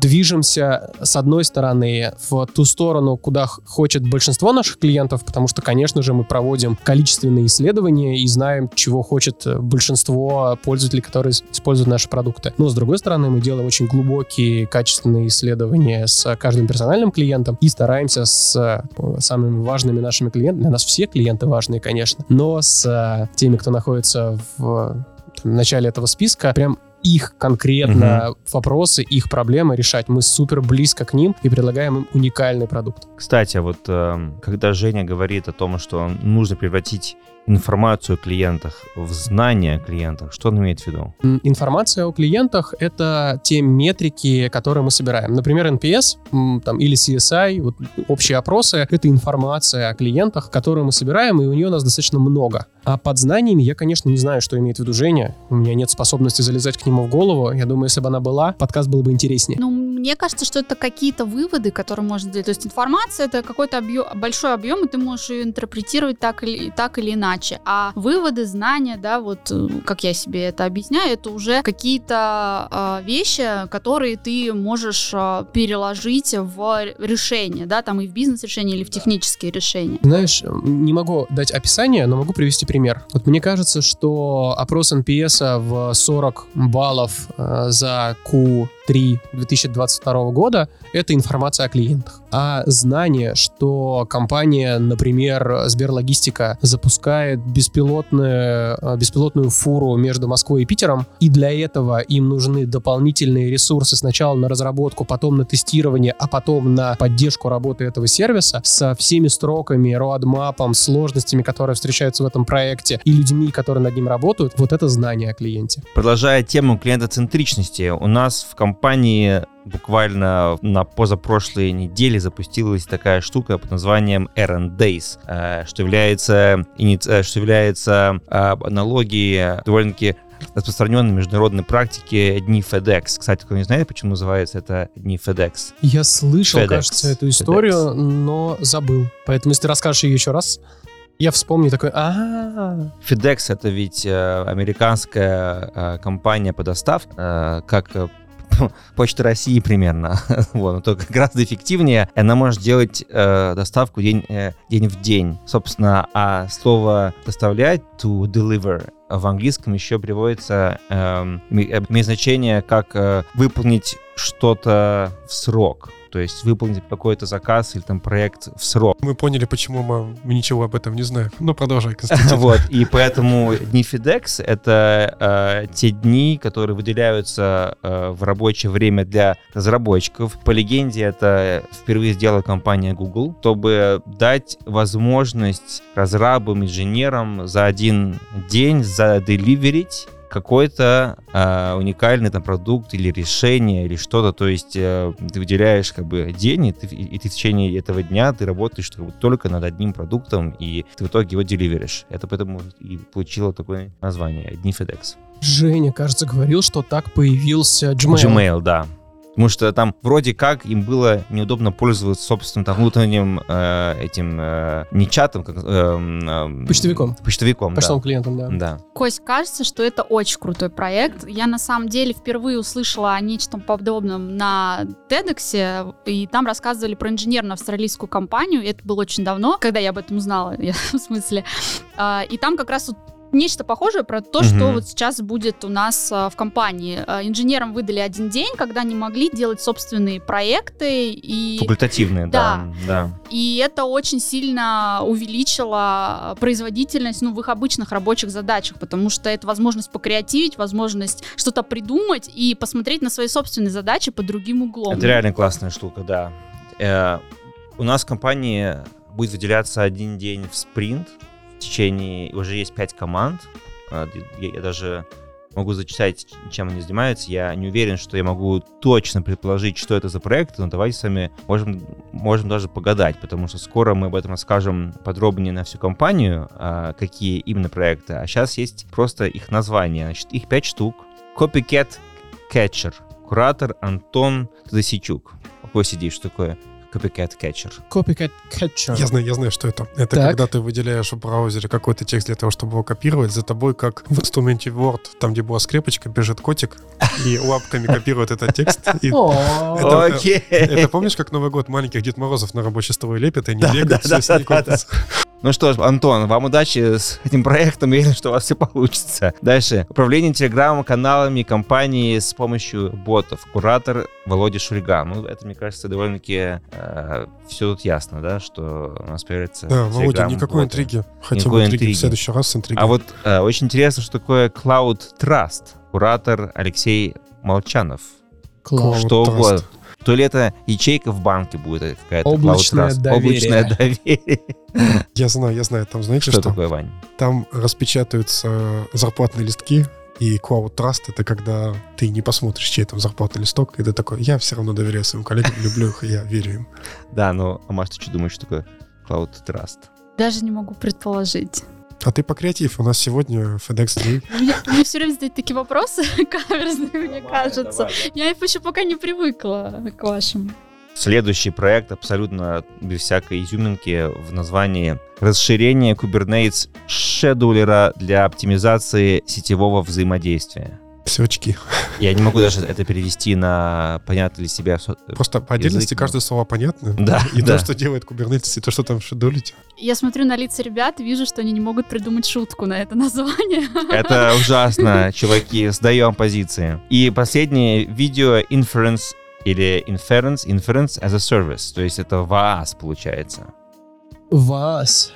движемся, с одной стороны, в ту сторону, куда хочет большинство наших клиентов, потому что, конечно же, мы проводим количественные исследования и знаем, чего хочет большинство пользователей, которые используют наши продукты. Но, с другой стороны, мы делаем очень глубокие, качественные исследования с каждым персональным клиентом и стараемся с э, самыми важными нашими клиентами, для нас все клиенты важные, конечно, но с э, теми, кто находится в в начале этого списка, прям их конкретно угу. вопросы, их проблемы решать. Мы супер близко к ним и предлагаем им уникальный продукт. Кстати, вот э, когда Женя говорит о том, что нужно превратить информацию о клиентах в знания о клиентах, что он имеет в виду? Информация о клиентах — это те метрики, которые мы собираем. Например, NPS там, или CSI, вот, общие опросы — это информация о клиентах, которую мы собираем, и у нее у нас достаточно много. А под знаниями я, конечно, не знаю, что имеет в виду Женя. У меня нет способности залезать к нему в голову. Я думаю, если бы она была, подкаст был бы интереснее. Ну, мне кажется, что это какие-то выводы, которые можно сделать. То есть информация — это какой-то объем, большой объем, и ты можешь ее интерпретировать так или, так или иначе. А выводы, знания, да, вот э, как я себе это объясняю, это уже какие-то э, вещи, которые ты можешь э, переложить в решение, да, там и в бизнес-решение, или в технические решения. Знаешь, не могу дать описание, но могу привести пример пример. Вот мне кажется, что опрос NPS в 40 баллов э, за Q 3 2022 года — это информация о клиентах. А знание, что компания, например, Сберлогистика, запускает беспилотную, э, беспилотную фуру между Москвой и Питером, и для этого им нужны дополнительные ресурсы сначала на разработку, потом на тестирование, а потом на поддержку работы этого сервиса со всеми строками, роадмапом, сложностями, которые встречаются в этом проекте, и людьми, которые над ним работают, вот это знание о клиенте. Продолжая тему клиентоцентричности, у нас в компании компании буквально на позапрошлой неделе запустилась такая штука под названием Errand Days, э, что является, э, что является э, аналогией довольно-таки распространенной международной практики Дни FedEx. Кстати, кто не знает, почему называется это Дни FedEx? Я слышал, FedEx. кажется, эту историю, FedEx. но забыл. Поэтому, если ты расскажешь ее еще раз, я вспомню такой, а FedEx это ведь э, американская э, компания по доставке, э, как Почта России примерно. вот, но только гораздо эффективнее. Она может делать э, доставку день, э, день в день. Собственно, а слово доставлять to deliver в английском еще приводится э, имеет значение как э, выполнить что-то в срок то есть выполнить какой-то заказ или там проект в срок. Мы поняли, почему мы, ничего об этом не знаем. Ну, продолжай, Константин. Вот, и поэтому дни FedEx — это э, те дни, которые выделяются э, в рабочее время для разработчиков. По легенде, это впервые сделала компания Google, чтобы дать возможность разрабам, инженерам за один день заделиверить какой-то э, уникальный там продукт или решение или что-то, то есть э, ты выделяешь как бы день, и ты, и ты в течение этого дня ты работаешь как бы, только над одним продуктом, и ты в итоге его деливеришь. Это поэтому и получило такое название — Дни FedEx. Женя, кажется, говорил, что так появился Gmail. Gmail, да. Потому что там вроде как им было неудобно пользоваться собственным там внутренним э, этим э, не чатом, как э, э, почтовиком. Почтовиком, Почтовым да. клиентом, да. Да. Кость, кажется, что это очень крутой проект. Я на самом деле впервые услышала о нечто подобном на TEDx, и там рассказывали про инженерную австралийскую компанию. Это было очень давно, когда я об этом узнала, я, в смысле. А, и там как раз вот нечто похожее про то, угу. что вот сейчас будет у нас а, в компании. А, инженерам выдали один день, когда они могли делать собственные проекты и факультативные, да, да. да. И это очень сильно увеличило производительность, ну, в их обычных рабочих задачах, потому что это возможность покреативить, возможность что-то придумать и посмотреть на свои собственные задачи под другим углом. Это реально классная штука, да. Э, у нас в компании будет выделяться один день в спринт, в течение уже есть пять команд. А, я даже могу зачитать, чем они занимаются. Я не уверен, что я могу точно предположить, что это за проект, но давайте с вами можем, можем даже погадать, потому что скоро мы об этом расскажем подробнее на всю компанию, а, какие именно проекты. А сейчас есть просто их название. Значит, их пять штук. Copycat Catcher. Куратор Антон Засичук. Какой сидишь, такое? Copycat Catcher. Copycat Catcher. Я знаю, я знаю, что это. Это Так. когда ты выделяешь в браузере какой-то текст для того, чтобы его копировать, за тобой, как в инструменте Word, там, где была скрепочка, бежит котик и лапками копирует этот текст. О, Это- Окей. Это помнишь, как Новый год маленьких Дед Морозов на рабочий стол лепят, и бегают, не да, копится. Ну что ж, Антон, вам удачи с этим проектом. Уверен, что у вас все получится. Дальше. Управление телеграм-каналами компании с помощью ботов. Куратор Володя Шульга. Ну, это, мне кажется, довольно-таки все тут ясно, да, что у нас появится Да, Володя, никакой интриги. Хотим Никакой интриги интриги. в следующий раз с интригой. А вот э, очень интересно, что такое Cloud Trust. Куратор Алексей Молчанов. Cloud что Trust. угодно. То ли это ячейка в банке будет какая-то. Cloud Облачное Trust. доверие. Облачное доверие. Я знаю, я знаю. Там знаете Что что? такое, Вань? Там распечатаются зарплатные листки, и Cloud Trust — это когда ты не посмотришь, чей там зарплатный листок, и ты такой, я все равно доверяю своим коллегам, люблю их, и я верю им. Да, ну, а Маш, ты что думаешь, что такое Cloud Trust? Даже не могу предположить. А ты по креатив. У нас сегодня FedEx Day. Мне, мне все время задают такие вопросы каверзные, мне кажется. Я еще пока не привыкла к вашим. Следующий проект абсолютно без всякой изюминки в названии «Расширение Kubernetes шедулера для оптимизации сетевого взаимодействия». Все очки. Я не могу даже это перевести на понятно ли себе. со- Просто по отдельности Язык, каждое слово понятно. Да, И да. то, что делает Kubernetes, и то, что там шедулить. Я смотрю на лица ребят и вижу, что они не могут придумать шутку на это название. Это ужасно, чуваки, сдаем позиции. И последнее видео inference или inference, inference as a service, то есть это VAS получается. Вас.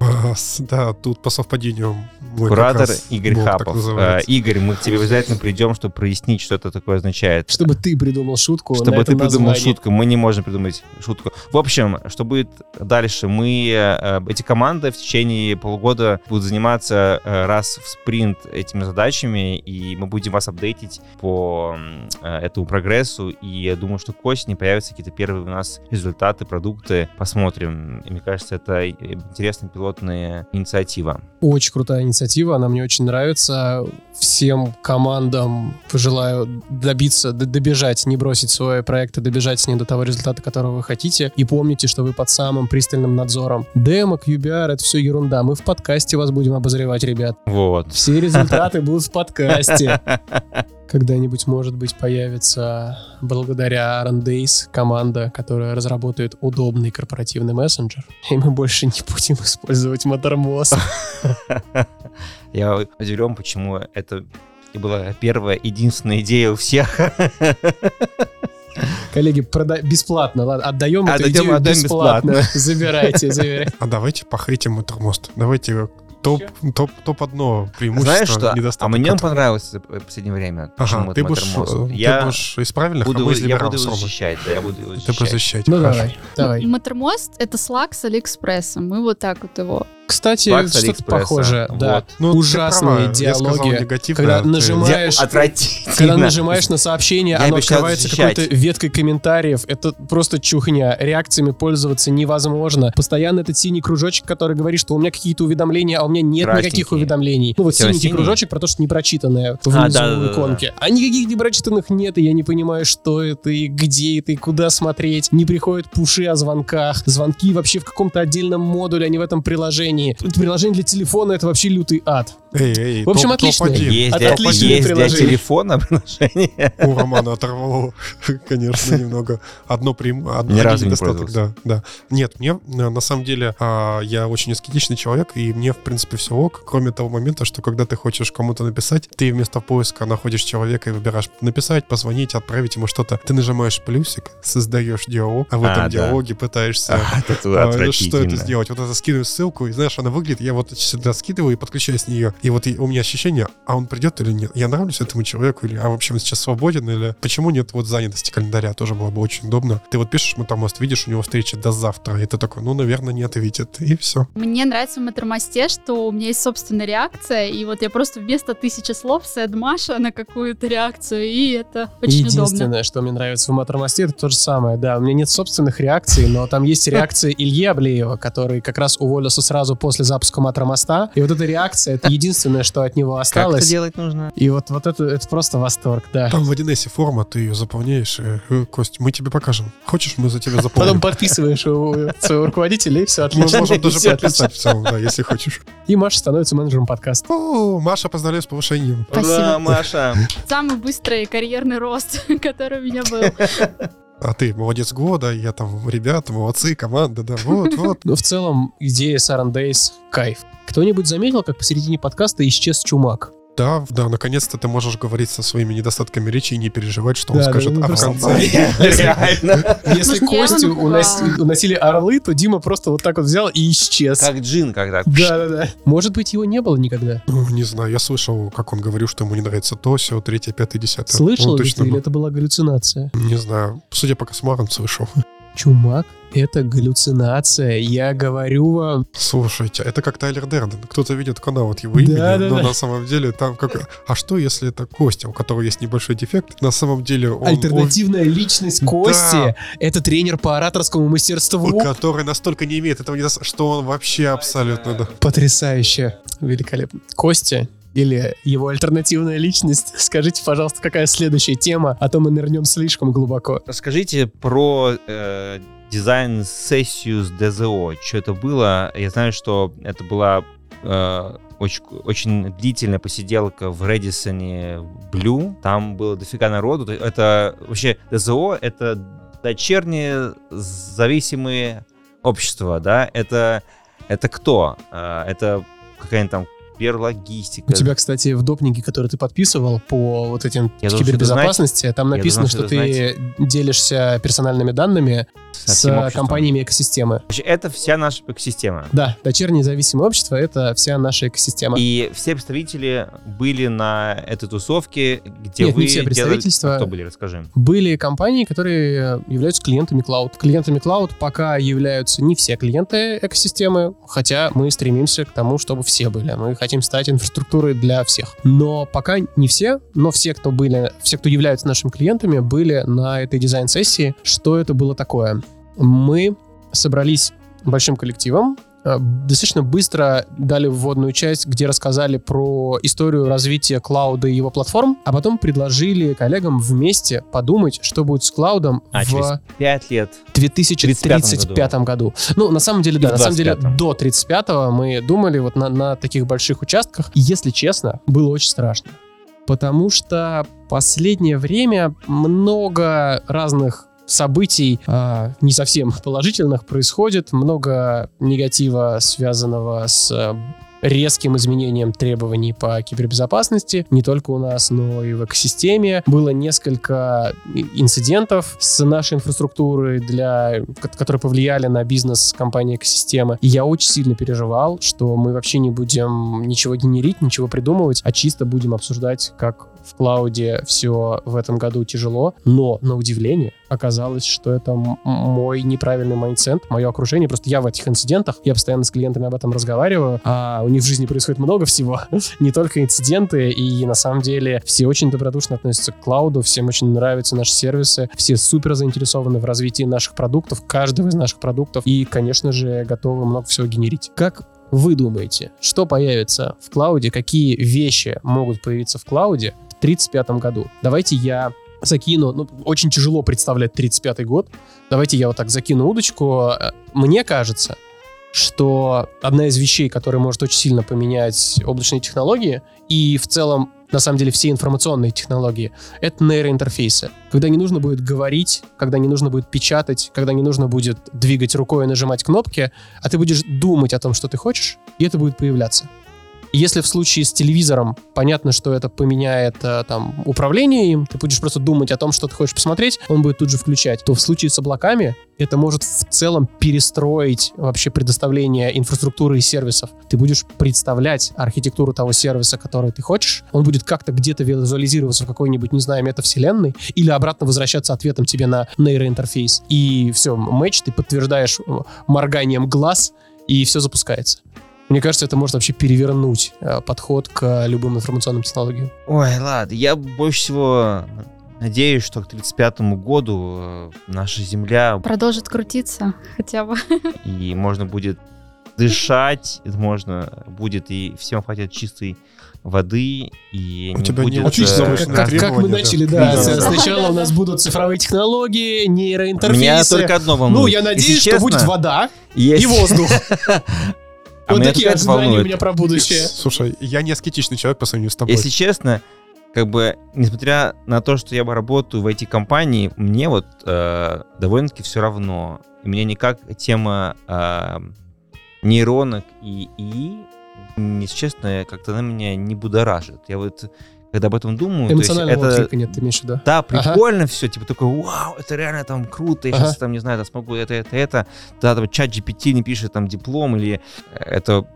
А, Да, тут по совпадению Куратор Игорь так Хапов. Э, Игорь, мы к тебе обязательно придем, чтобы прояснить, что это такое означает. Чтобы ты придумал шутку на Чтобы это ты придумал название. шутку, мы не можем придумать шутку. В общем, что будет дальше? Мы, э, эти команды в течение полугода будут заниматься э, раз в спринт этими задачами, и мы будем вас апдейтить по э, этому прогрессу, и я думаю, что к осени появятся какие-то первые у нас результаты, продукты, посмотрим. И мне кажется, это э, интересная пилотная инициатива. Очень крутая инициатива, она мне очень нравится. Всем командам пожелаю добиться, добежать, не бросить свой проект, а добежать с ним до того результата, которого вы хотите. И помните, что вы под самым пристальным надзором. Демо, QBR — это все ерунда. Мы в подкасте вас будем обозревать, ребят. Вот. Все результаты будут в подкасте. Когда-нибудь, может быть, появится благодаря Days команда, которая разработает удобный корпоративный мессенджер. И мы больше не будем использовать Mattermost. Я удивлен, почему это и была первая, единственная идея у всех. Коллеги, прода- бесплатно, ладно, отдаем эту Отдаем, идею отдаем бесплатно. Забирайте, забирайте. А давайте похейтим Маттермост. Давайте топ, топ, топ одно преимущество, Знаешь что? А мне он понравился в последнее время. Ага, ты будешь, э, Я ты будешь из правильных, а буду, мы из я буду его защищать, да, я буду его Ты будешь защищать. защищать. Ну хорошо. давай, давай. Маттермост — это Slack с Алиэкспресса. Мы вот так вот его. Кстати, что-то похожее. Да. Вот. Ну, ты Ужасные диалоги, негатив, когда да, нажимаешь-. Когда нажимаешь на сообщение, Я оно открывается какой-то веткой комментариев. Это просто чухня. Реакциями пользоваться невозможно. Постоянно этот синий кружочек, который говорит, что у меня какие-то уведомления, а у меня нет никаких уведомлений. Ну вот синенький кружочек про то, что не прочитанное внизу А, да, да, в да, иконке. А никаких непрочитанных нет, и я не понимаю, что это, и где это, и куда смотреть. Не приходят пуши о звонках. Звонки вообще в каком-то отдельном модуле, а не в этом приложении. Это приложение для телефона — это вообще лютый ад. Эй, эй, В общем, топ- отлично. топ-один. Есть, Это для, отличное есть для приложение. телефона приложение. У Романа оторвало, конечно, немного. Одно прям... Ни разу не пользовался. да, да. Нет, мне, на самом деле, а, я очень аскетичный человек, и мне, в принципе, все ок, кроме того момента, что когда ты хочешь кому-то написать, ты вместо поиска находишь человека и выбираешь написать, позвонить, отправить ему что-то. Ты нажимаешь плюсик, создаешь диалог, а в А, этом да. диалоге пытаешься А, это а, что это сделать? Вот это скидываю ссылку, и знаешь, она выглядит, я вот сюда скидываю и подключаюсь с нее. И вот у меня ощущение, а он придет или нет? Я нравлюсь этому человеку, или а вообще он сейчас свободен, или почему нет вот занятости календаря? Тоже было бы очень удобно. Ты вот пишешь Матамост, видишь, у него встреча до завтра, и ты такой, ну, наверное, не ответит, и все. Мне нравится в Маттермосте, что у меня есть собственная реакция, и вот я просто вместо тысячи слов сэд Маша на какую-то реакцию, и это очень удобно. Единственное, что мне нравится в Маттермосте, это то же самое. Да, у меня нет собственных реакций, но там есть реакция Ильи Аблеева, который как раз уволился сразу после запуска матромоста. И вот эта реакция, это единственное, что от него Как осталось. это делать нужно? И вот, вот это, это просто восторг, да. Там в 1С форма, ты ее заполняешь. э, э, Кость, мы тебе покажем. Хочешь, мы за тебя заполним? Потом подписываешь у своего руководителя, и все Мы отлично. можем И даже подписать в целом, да, если хочешь. И Маша становится менеджером подкаста. О, Маша, поздравляю с повышением. Спасибо. Маша! Самый быстрый карьерный рост, который у меня был. А ты молодец года, я там, ребята, молодцы, команда, да, вот, вот. Но в целом идея Саран Дейс — кайф. Кто-нибудь заметил, как посередине подкаста исчез чумак? Да, да, наконец-то ты можешь говорить со своими недостатками речи и не переживать, что он Да, да, скажет, ну, а в конце... Реально. Если Ну, Костю уносили орлы, то Дима просто вот так вот взял и исчез. Как джин когда. Да-да-да. Может быть, его не было никогда. Ну, не знаю, я слышал, как он говорил, что ему не нравится то, все, третье, пятое, десятое. Слышал ли ты, или это была галлюцинация? Не знаю, судя по кошмарам, слышал. Чумак — это галлюцинация. Я говорю вам, Слушайте, это как Тайлер Дерден. Кто-то видит только вот его имени, Да, да, но да. на самом деле там как... А что, если это Костя, у которого есть небольшой дефект? На самом деле он... альтернативная личность Да. Кости — это тренер по ораторскому мастерству. он- который настолько не имеет этого что он вообще абсолютно... да. Потрясающе. Великолепно. Костя или его альтернативная личность. Скажите, пожалуйста, какая следующая тема, а то мы нырнем слишком глубоко. Расскажите про э, дизайн-сессию с ДЗО. Что это было? Я знаю, что это была э, очень, очень длительная посиделка в Редисоне Blue. Там было дофига народу. То- Это вообще ДЗО — это дочерние зависимые общества, да? Это, это кто? Э, это какая-нибудь там перлогистика. У тебя, кстати, в допнике, который ты подписывал по вот этим Я кибербезопасности, там Я написано, должен что ты делишься персональными данными с обществом. компаниями экосистемы. Это вся наша экосистема. Да, дочернее независимое общество — это вся наша экосистема. И все представители были на этой тусовке, где Нет, вы не все делали- представительства. Кто были, расскажи. Были компании, которые являются клиентами клауд. Клиентами клауд пока являются не все клиенты экосистемы, хотя мы стремимся к тому, чтобы все были. Мы хотим стать инфраструктурой для всех. Но пока не все, но все, кто были, все, кто являются нашими клиентами, были на этой дизайн-сессии. Что это было такое? Мы собрались большим коллективом, э, достаточно быстро дали вводную часть, где рассказали про историю развития клауда и его платформ, а потом предложили коллегам вместе подумать, что будет с клаудом А, в через Пять лет. 2035 году. Ну, на самом деле, да, на самом деле 25-м. до 35-го мы думали вот на, на таких больших участках. И, Если честно, было очень страшно. Потому что последнее время много разных событий а, не совсем положительных происходит, много негатива, связанного с а, резким изменением требований по кибербезопасности, не только у нас, но и в экосистеме. Было несколько и- инцидентов с нашей инфраструктурой, для, ко- которые повлияли на бизнес компании экосистемы. И я очень сильно переживал, что мы вообще не будем ничего генерить, ничего придумывать, а чисто будем обсуждать, как в cloud е все в этом году тяжело. Но, на удивление, оказалось, что это мой неправильный майндсет, мое окружение. Просто я в этих инцидентах, я постоянно с клиентами об этом разговариваю, а у них в жизни происходит много всего, не только инциденты, и на самом деле все очень добродушно относятся к клауду, всем очень нравятся наши сервисы, все супер заинтересованы в развитии наших продуктов, каждого из наших продуктов, и, конечно же, готовы много всего генерить. Как вы думаете, что появится в клауде, какие вещи могут появиться в клауде в 1935 году? Давайте я закину, ну, очень тяжело представлять 35 год. Давайте я вот так закину удочку. Мне кажется, что одна из вещей, которая может очень сильно поменять облачные технологии и в целом, на самом деле, все информационные технологии, это нейроинтерфейсы. Когда не нужно будет говорить, когда не нужно будет печатать, когда не нужно будет двигать рукой и нажимать кнопки, а ты будешь думать о том, что ты хочешь, и это будет появляться. Если в случае с телевизором понятно, что это поменяет э, там управление им, ты будешь просто думать о том, что ты хочешь посмотреть, он будет тут же включать, то в случае с облаками это может в целом перестроить вообще предоставление инфраструктуры и сервисов. Ты будешь представлять архитектуру того сервиса, который ты хочешь, он будет как-то где-то визуализироваться в какой-нибудь, не знаю, метавселенной, или обратно возвращаться ответом тебе на нейроинтерфейс. И все, матч ты подтверждаешь э, морганием глаз, и все запускается. Мне кажется, это может вообще перевернуть э, подход к любым информационным технологиям. Ой, ладно, я больше всего надеюсь, что к 35 году э, наша Земля Продолжит крутиться хотя бы. и можно будет дышать можно будет, и всем хватит чистой воды, и У не тебя не будет... очень э, завышенные Как, как мы начали, да. Да. Сначала у нас будут цифровые технологии, нейроинтерфейсы. Меня только одно волнует. Ну, я надеюсь, Если что будет честно, вода есть- и воздух. А Вот меня такие это ожидания у волнует. меня про будущее. Слушай, я не аскетичный человек по сравнению с тобой. Если честно, как бы, несмотря на то, что я работаю в IT-компании, мне вот э, довольно-таки все равно. И мне никак тема э, нейронок и ИИ, если честно, как-то она меня не будоражит. Я вот, когда об этом думаю, Эмоционального это... отклика нет, ты имеешь в виду? Да, прикольно все, типа такой, вау, это реально там круто, я Ага. сейчас там, не знаю, там смогу это, это, это. Да, там чат GPT не пишет там диплом или э, это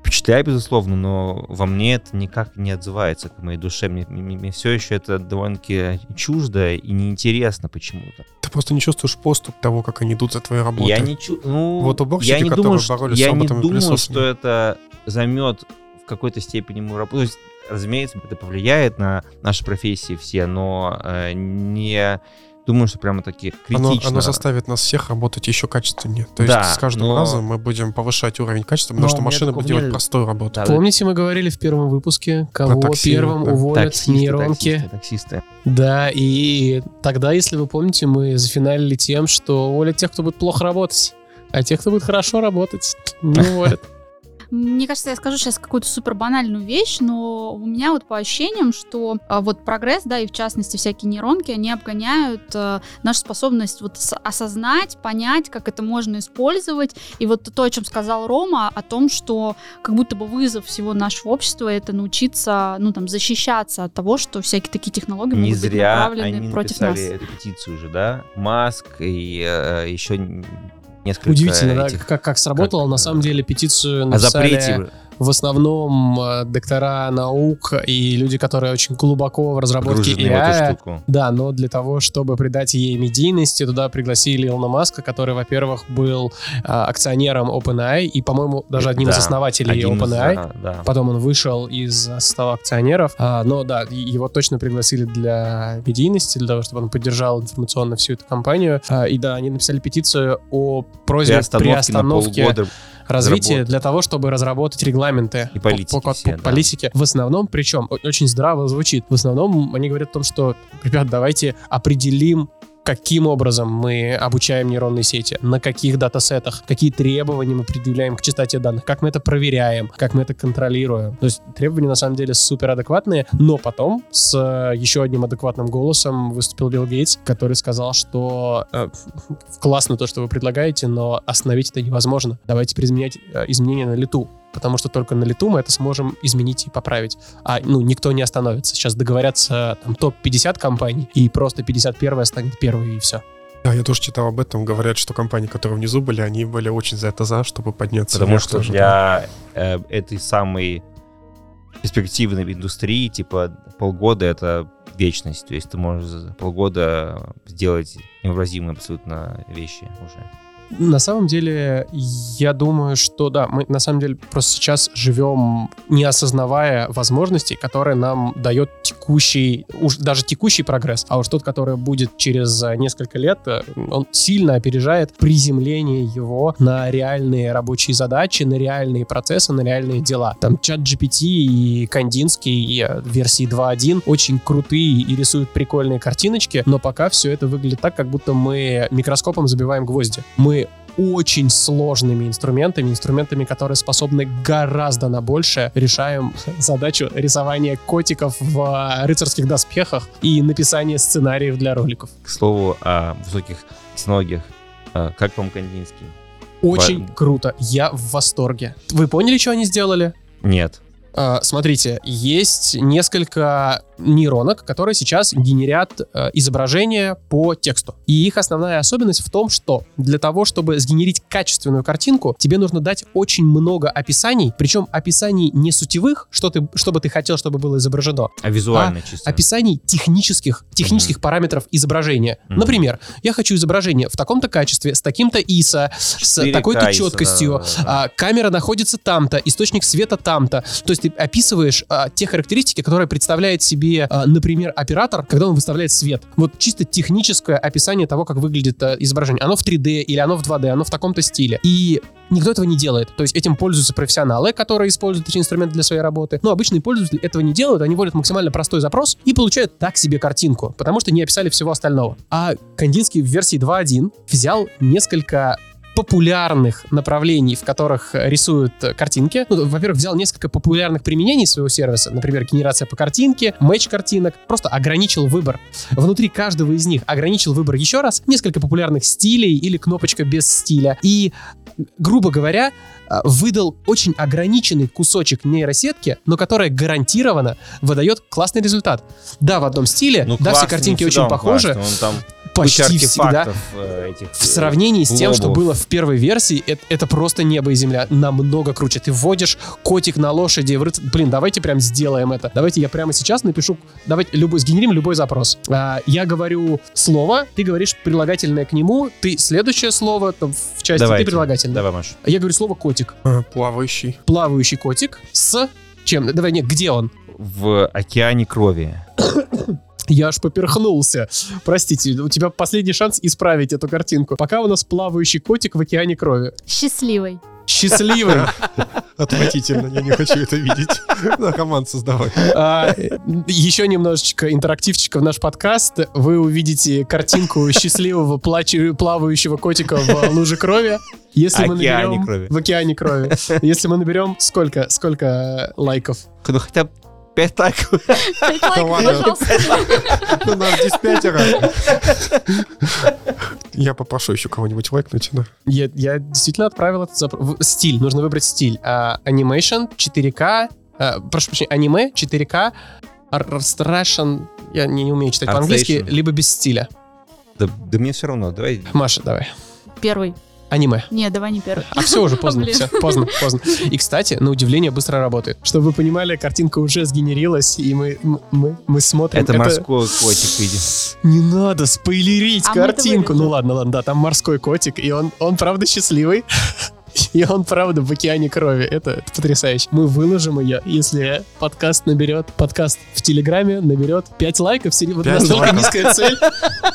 впечатляет, безусловно, но во мне это никак не отзывается к моей душе. Мне, все еще это довольно-таки чуждо и неинтересно почему-то. Ты просто не чувствуешь поступ того, как они идут за твоей работой. Я не чу... ну, Вот уборщики, я не которые думаю, что, боролись с я не роботами думаю, что это займет в какой-то степени работу. То есть, разумеется, это повлияет на наши профессии все, но э, не думаю, что прямо таки Оно, критично. оно заставит нас всех работать еще качественнее. То есть Да, с каждым но- разом мы будем повышать уровень качества, потому Но что такого будет делать нет. простую работу. Да, Помните, мы говорили в первом выпуске, кого такси, первым да. уволят таксисты, нейронки? таксисты, таксисты. Да, и тогда, если вы помните, мы зафиналили тем, что уволят тех, кто будет плохо работать, а тех, кто будет хорошо работать, не уволят. Мне кажется, я скажу сейчас какую-то супер банальную вещь, но у меня вот по ощущениям, что а, вот прогресс, да, и в частности всякие нейронки, они обгоняют а, нашу способность вот осознать, понять, как это можно использовать. И вот то, о чем сказал Рома, о том, что как будто бы вызов всего нашего общества это научиться, ну там, защищаться от того, что всякие такие технологии Не могут быть зря направлены они против нас. написали эту петицию уже, да? Маск и э, еще несколько Удивительно, да, этих... как, как сработало. как, На э, самом деле петицию О написали запрете в основном э, доктора наук и люди, которые очень глубоко в разработке AI. Да, но для того, чтобы придать ей медийности, туда пригласили Илона Маска, который, во-первых, был а, акционером OpenAI и, по-моему, даже одним из Да, основателей Один из, OpenAI. а, да. Потом он вышел из состава акционеров. А, но да, его точно пригласили для медийности, для того, чтобы он поддержал информационно всю эту компанию. А, и да, они написали петицию о просьбе Приостановки на приостановке полгода. Развития разработки. для того, чтобы разработать регламенты И политики по, по- все, по да. политике. В основном, причем очень здраво звучит. В основном они говорят о том, что, ребят, давайте определим каким образом мы обучаем нейронные сети, на каких датасетах, какие требования мы предъявляем к частоте данных, как мы это проверяем, как мы это контролируем. То есть требования на самом деле супер адекватные, но потом с э, еще одним адекватным голосом выступил Билл Гейтс, который сказал, что э, классно то, что вы предлагаете, но остановить это невозможно. Давайте применять э, изменения на лету, потому что только на лету мы это сможем изменить и поправить. А ну никто не остановится. Сейчас договорятся там топ-50 компаний, и просто 51 станет первой, и все. Да, я тоже читал об этом. Говорят, что компании, которые внизу были, они были очень за это за, чтобы подняться Потому вверх что тоже, да. для э, этой самой перспективной индустрии, типа, полгода — это вечность. То есть ты можешь за полгода сделать невообразимые абсолютно вещи уже. На самом деле, я думаю, что да, мы на самом деле просто сейчас живем, не осознавая возможностей, которые нам дает текущий, уж даже текущий прогресс, а уж тот, который будет через э, несколько лет, э, он сильно опережает приземление его на реальные рабочие задачи, на реальные процессы, на реальные дела. Там чат GPT и Кандинский и э, версии 2.1 очень крутые и рисуют прикольные картиночки, но пока все это выглядит так, как будто мы микроскопом забиваем гвозди. Мы очень сложными инструментами, инструментами, которые способны гораздо на большее, решаем задачу рисования котиков в а, рыцарских доспехах и написания сценариев для роликов. К слову о высоких технологиях. А, Как вам Кандинский? Очень Ва- круто. Я в восторге. Вы поняли, что они сделали? Нет. А, смотрите, есть несколько нейронок, которые сейчас генерят э, изображения по тексту. И их основная особенность в том, что для того, чтобы сгенерить качественную картинку, тебе нужно дать очень много описаний, причем описаний не сутевых, что ты, что бы ты хотел, чтобы было изображено, А визуально чисто? описаний технических, технических параметров изображения. Мгм. Например, я хочу изображение в таком-то качестве, с таким-то ISO, с 4К такой-то четкостью, да-да-да. а, камера находится там-то, источник света там-то. То есть ты описываешь а, те характеристики, которые представляет себе тебе, а, например, оператор, когда он выставляет свет. Вот чисто техническое описание того, как выглядит а, изображение. Оно в 3D или оно в 2D, оно в таком-то стиле. И никто этого не делает. То есть этим пользуются профессионалы, которые используют эти инструменты для своей работы. Но обычные пользователи этого не делают, они вводят максимально простой запрос и получают так себе картинку, потому что не описали всего остального. А Кандинский в версии 2.1 взял несколько популярных направлений, в которых рисуют картинки. Ну, во-первых, взял несколько популярных применений своего сервиса, например, генерация по картинке, матч картинок, просто ограничил выбор. Внутри каждого из них ограничил выбор еще раз, несколько популярных стилей или кнопочка без стиля. И грубо говоря, а, выдал очень ограниченный кусочек нейросетки, но которая гарантированно выдает классный результат. Да, в одном стиле, Ну, да, все картинки очень похожи, классный, Он там почти куча всегда. артефактов, э, этих, В сравнении с тем, что было в первой версии, это, это просто небо и земля. Намного круче. Ты вводишь котик на лошади в рыц- Блин, давайте прям сделаем это. Давайте я прямо сейчас напишу... Давайте любой, сгенерим любой запрос. А, я говорю слово, ты говоришь прилагательное к нему, ты следующее слово там, в части, Давайте. ты прилагательное. Давай, Маш. Я говорю слово котик. Плавающий. Плавающий котик с чем? Давай, нет, где он? В океане крови. Я аж поперхнулся. Простите, у тебя последний шанс исправить эту картинку. Пока у нас плавающий котик в океане крови. Счастливый. Счастливый. Отвратительно, я не хочу это видеть. На команд создавай. А, еще немножечко интерактивчика в наш подкаст. Вы увидите картинку счастливого плачу- плавающего котика в луже крови. Если мы Океане наберем... крови. В океане крови. Если мы наберем сколько, сколько лайков? Ну, хотя бы 5 лайков. Пять лайков, ладно. пожалуйста. Ну, нас здесь пятеро. Я попрошу еще кого-нибудь лайкнуть. да. Я, я действительно отправил этот запрос. Стиль, нужно выбрать стиль. А, Animation, 4К, а, прошу прощения, аниме, 4К, ар- Russian, я не, не умею читать по-английски, либо без стиля. Да, да мне все равно, давай. Маша, давай. Первый. Аниме. Нет, давай не первый. А все уже поздно, все, поздно, поздно. И, кстати, на удивление быстро работает. Чтобы вы понимали, картинка уже сгенерилась, и мы, мы, мы смотрим. Это морской котик видит. Не надо спойлерить А это картинку. Ну ладно, ладно, да, там морской котик, и он, он правда счастливый. И он, правда, в океане крови. Это, это потрясающе. Мы выложим ее, если подкаст наберет, подкаст в Телеграме наберет 5 лайков. Сери- Вот Пять настолько лайков. низкая цель.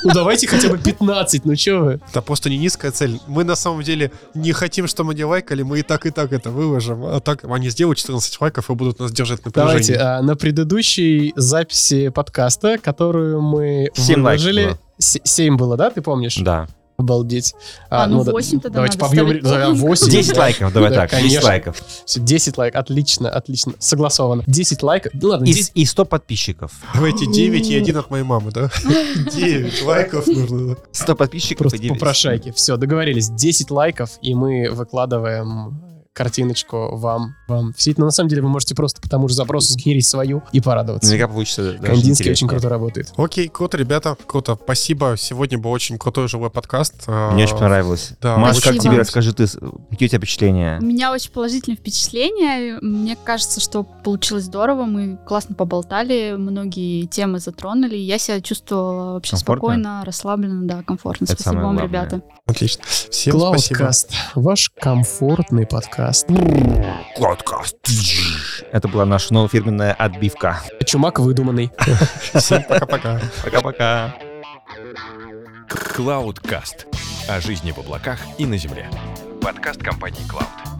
Ну давайте хотя бы 15, ну чё вы? Это просто не низкая цель. Мы на самом деле не хотим, чтобы они лайкали, мы и так, и так это выложим. А так они сделают 14 лайков и будут нас держать в Давайте, а, на предыдущей записи подкаста, которую мы Семь лайков выложили... было. 7 было, да, ты помнишь? Да. Обалдеть. А, ну да- 8 тогда Давайте надо побьем... ставить да, планку. 8. 10 лайков, давай Да, так. 10 конечно. лайков. Всё, 10 лайков, отлично, отлично, согласовано. 10 лайков, ну ладно, И, 10... и 100 подписчиков. Давайте 9 и один от моей мамы, да? 9 лайков нужно. да. 100 подписчиков просто и 9. попрошайки. Все, договорились, 10 лайков, и мы выкладываем картиночку вам, вам в сеть. Но на самом деле вы можете просто по тому же запросу сгенерить свою и порадоваться. Наверняка получится Кандинский очень круто работает. Окей, круто, ребята, круто. Спасибо. Сегодня был очень крутой живой подкаст. А, Мне очень понравилось. Да, Маш, как спасибо. тебе? Расскажи ты, какие у тебя впечатления? У меня очень положительное впечатление. Мне кажется, что получилось здорово. Мы классно поболтали, многие темы затронули. Я себя чувствовала вообще спокойно, расслабленно, да, комфортно. Это Спасибо вам, главное. ребята. Отлично. Всем спасибо. Клаудкаст, ваш комфортный подкаст. Подкаст. Это была наша новая фирменная отбивка. Чумак выдуманный. Всем пока-пока. Пока-пока. Cloudcast. О жизни в облаках и на земле. Подкаст компании Cloud.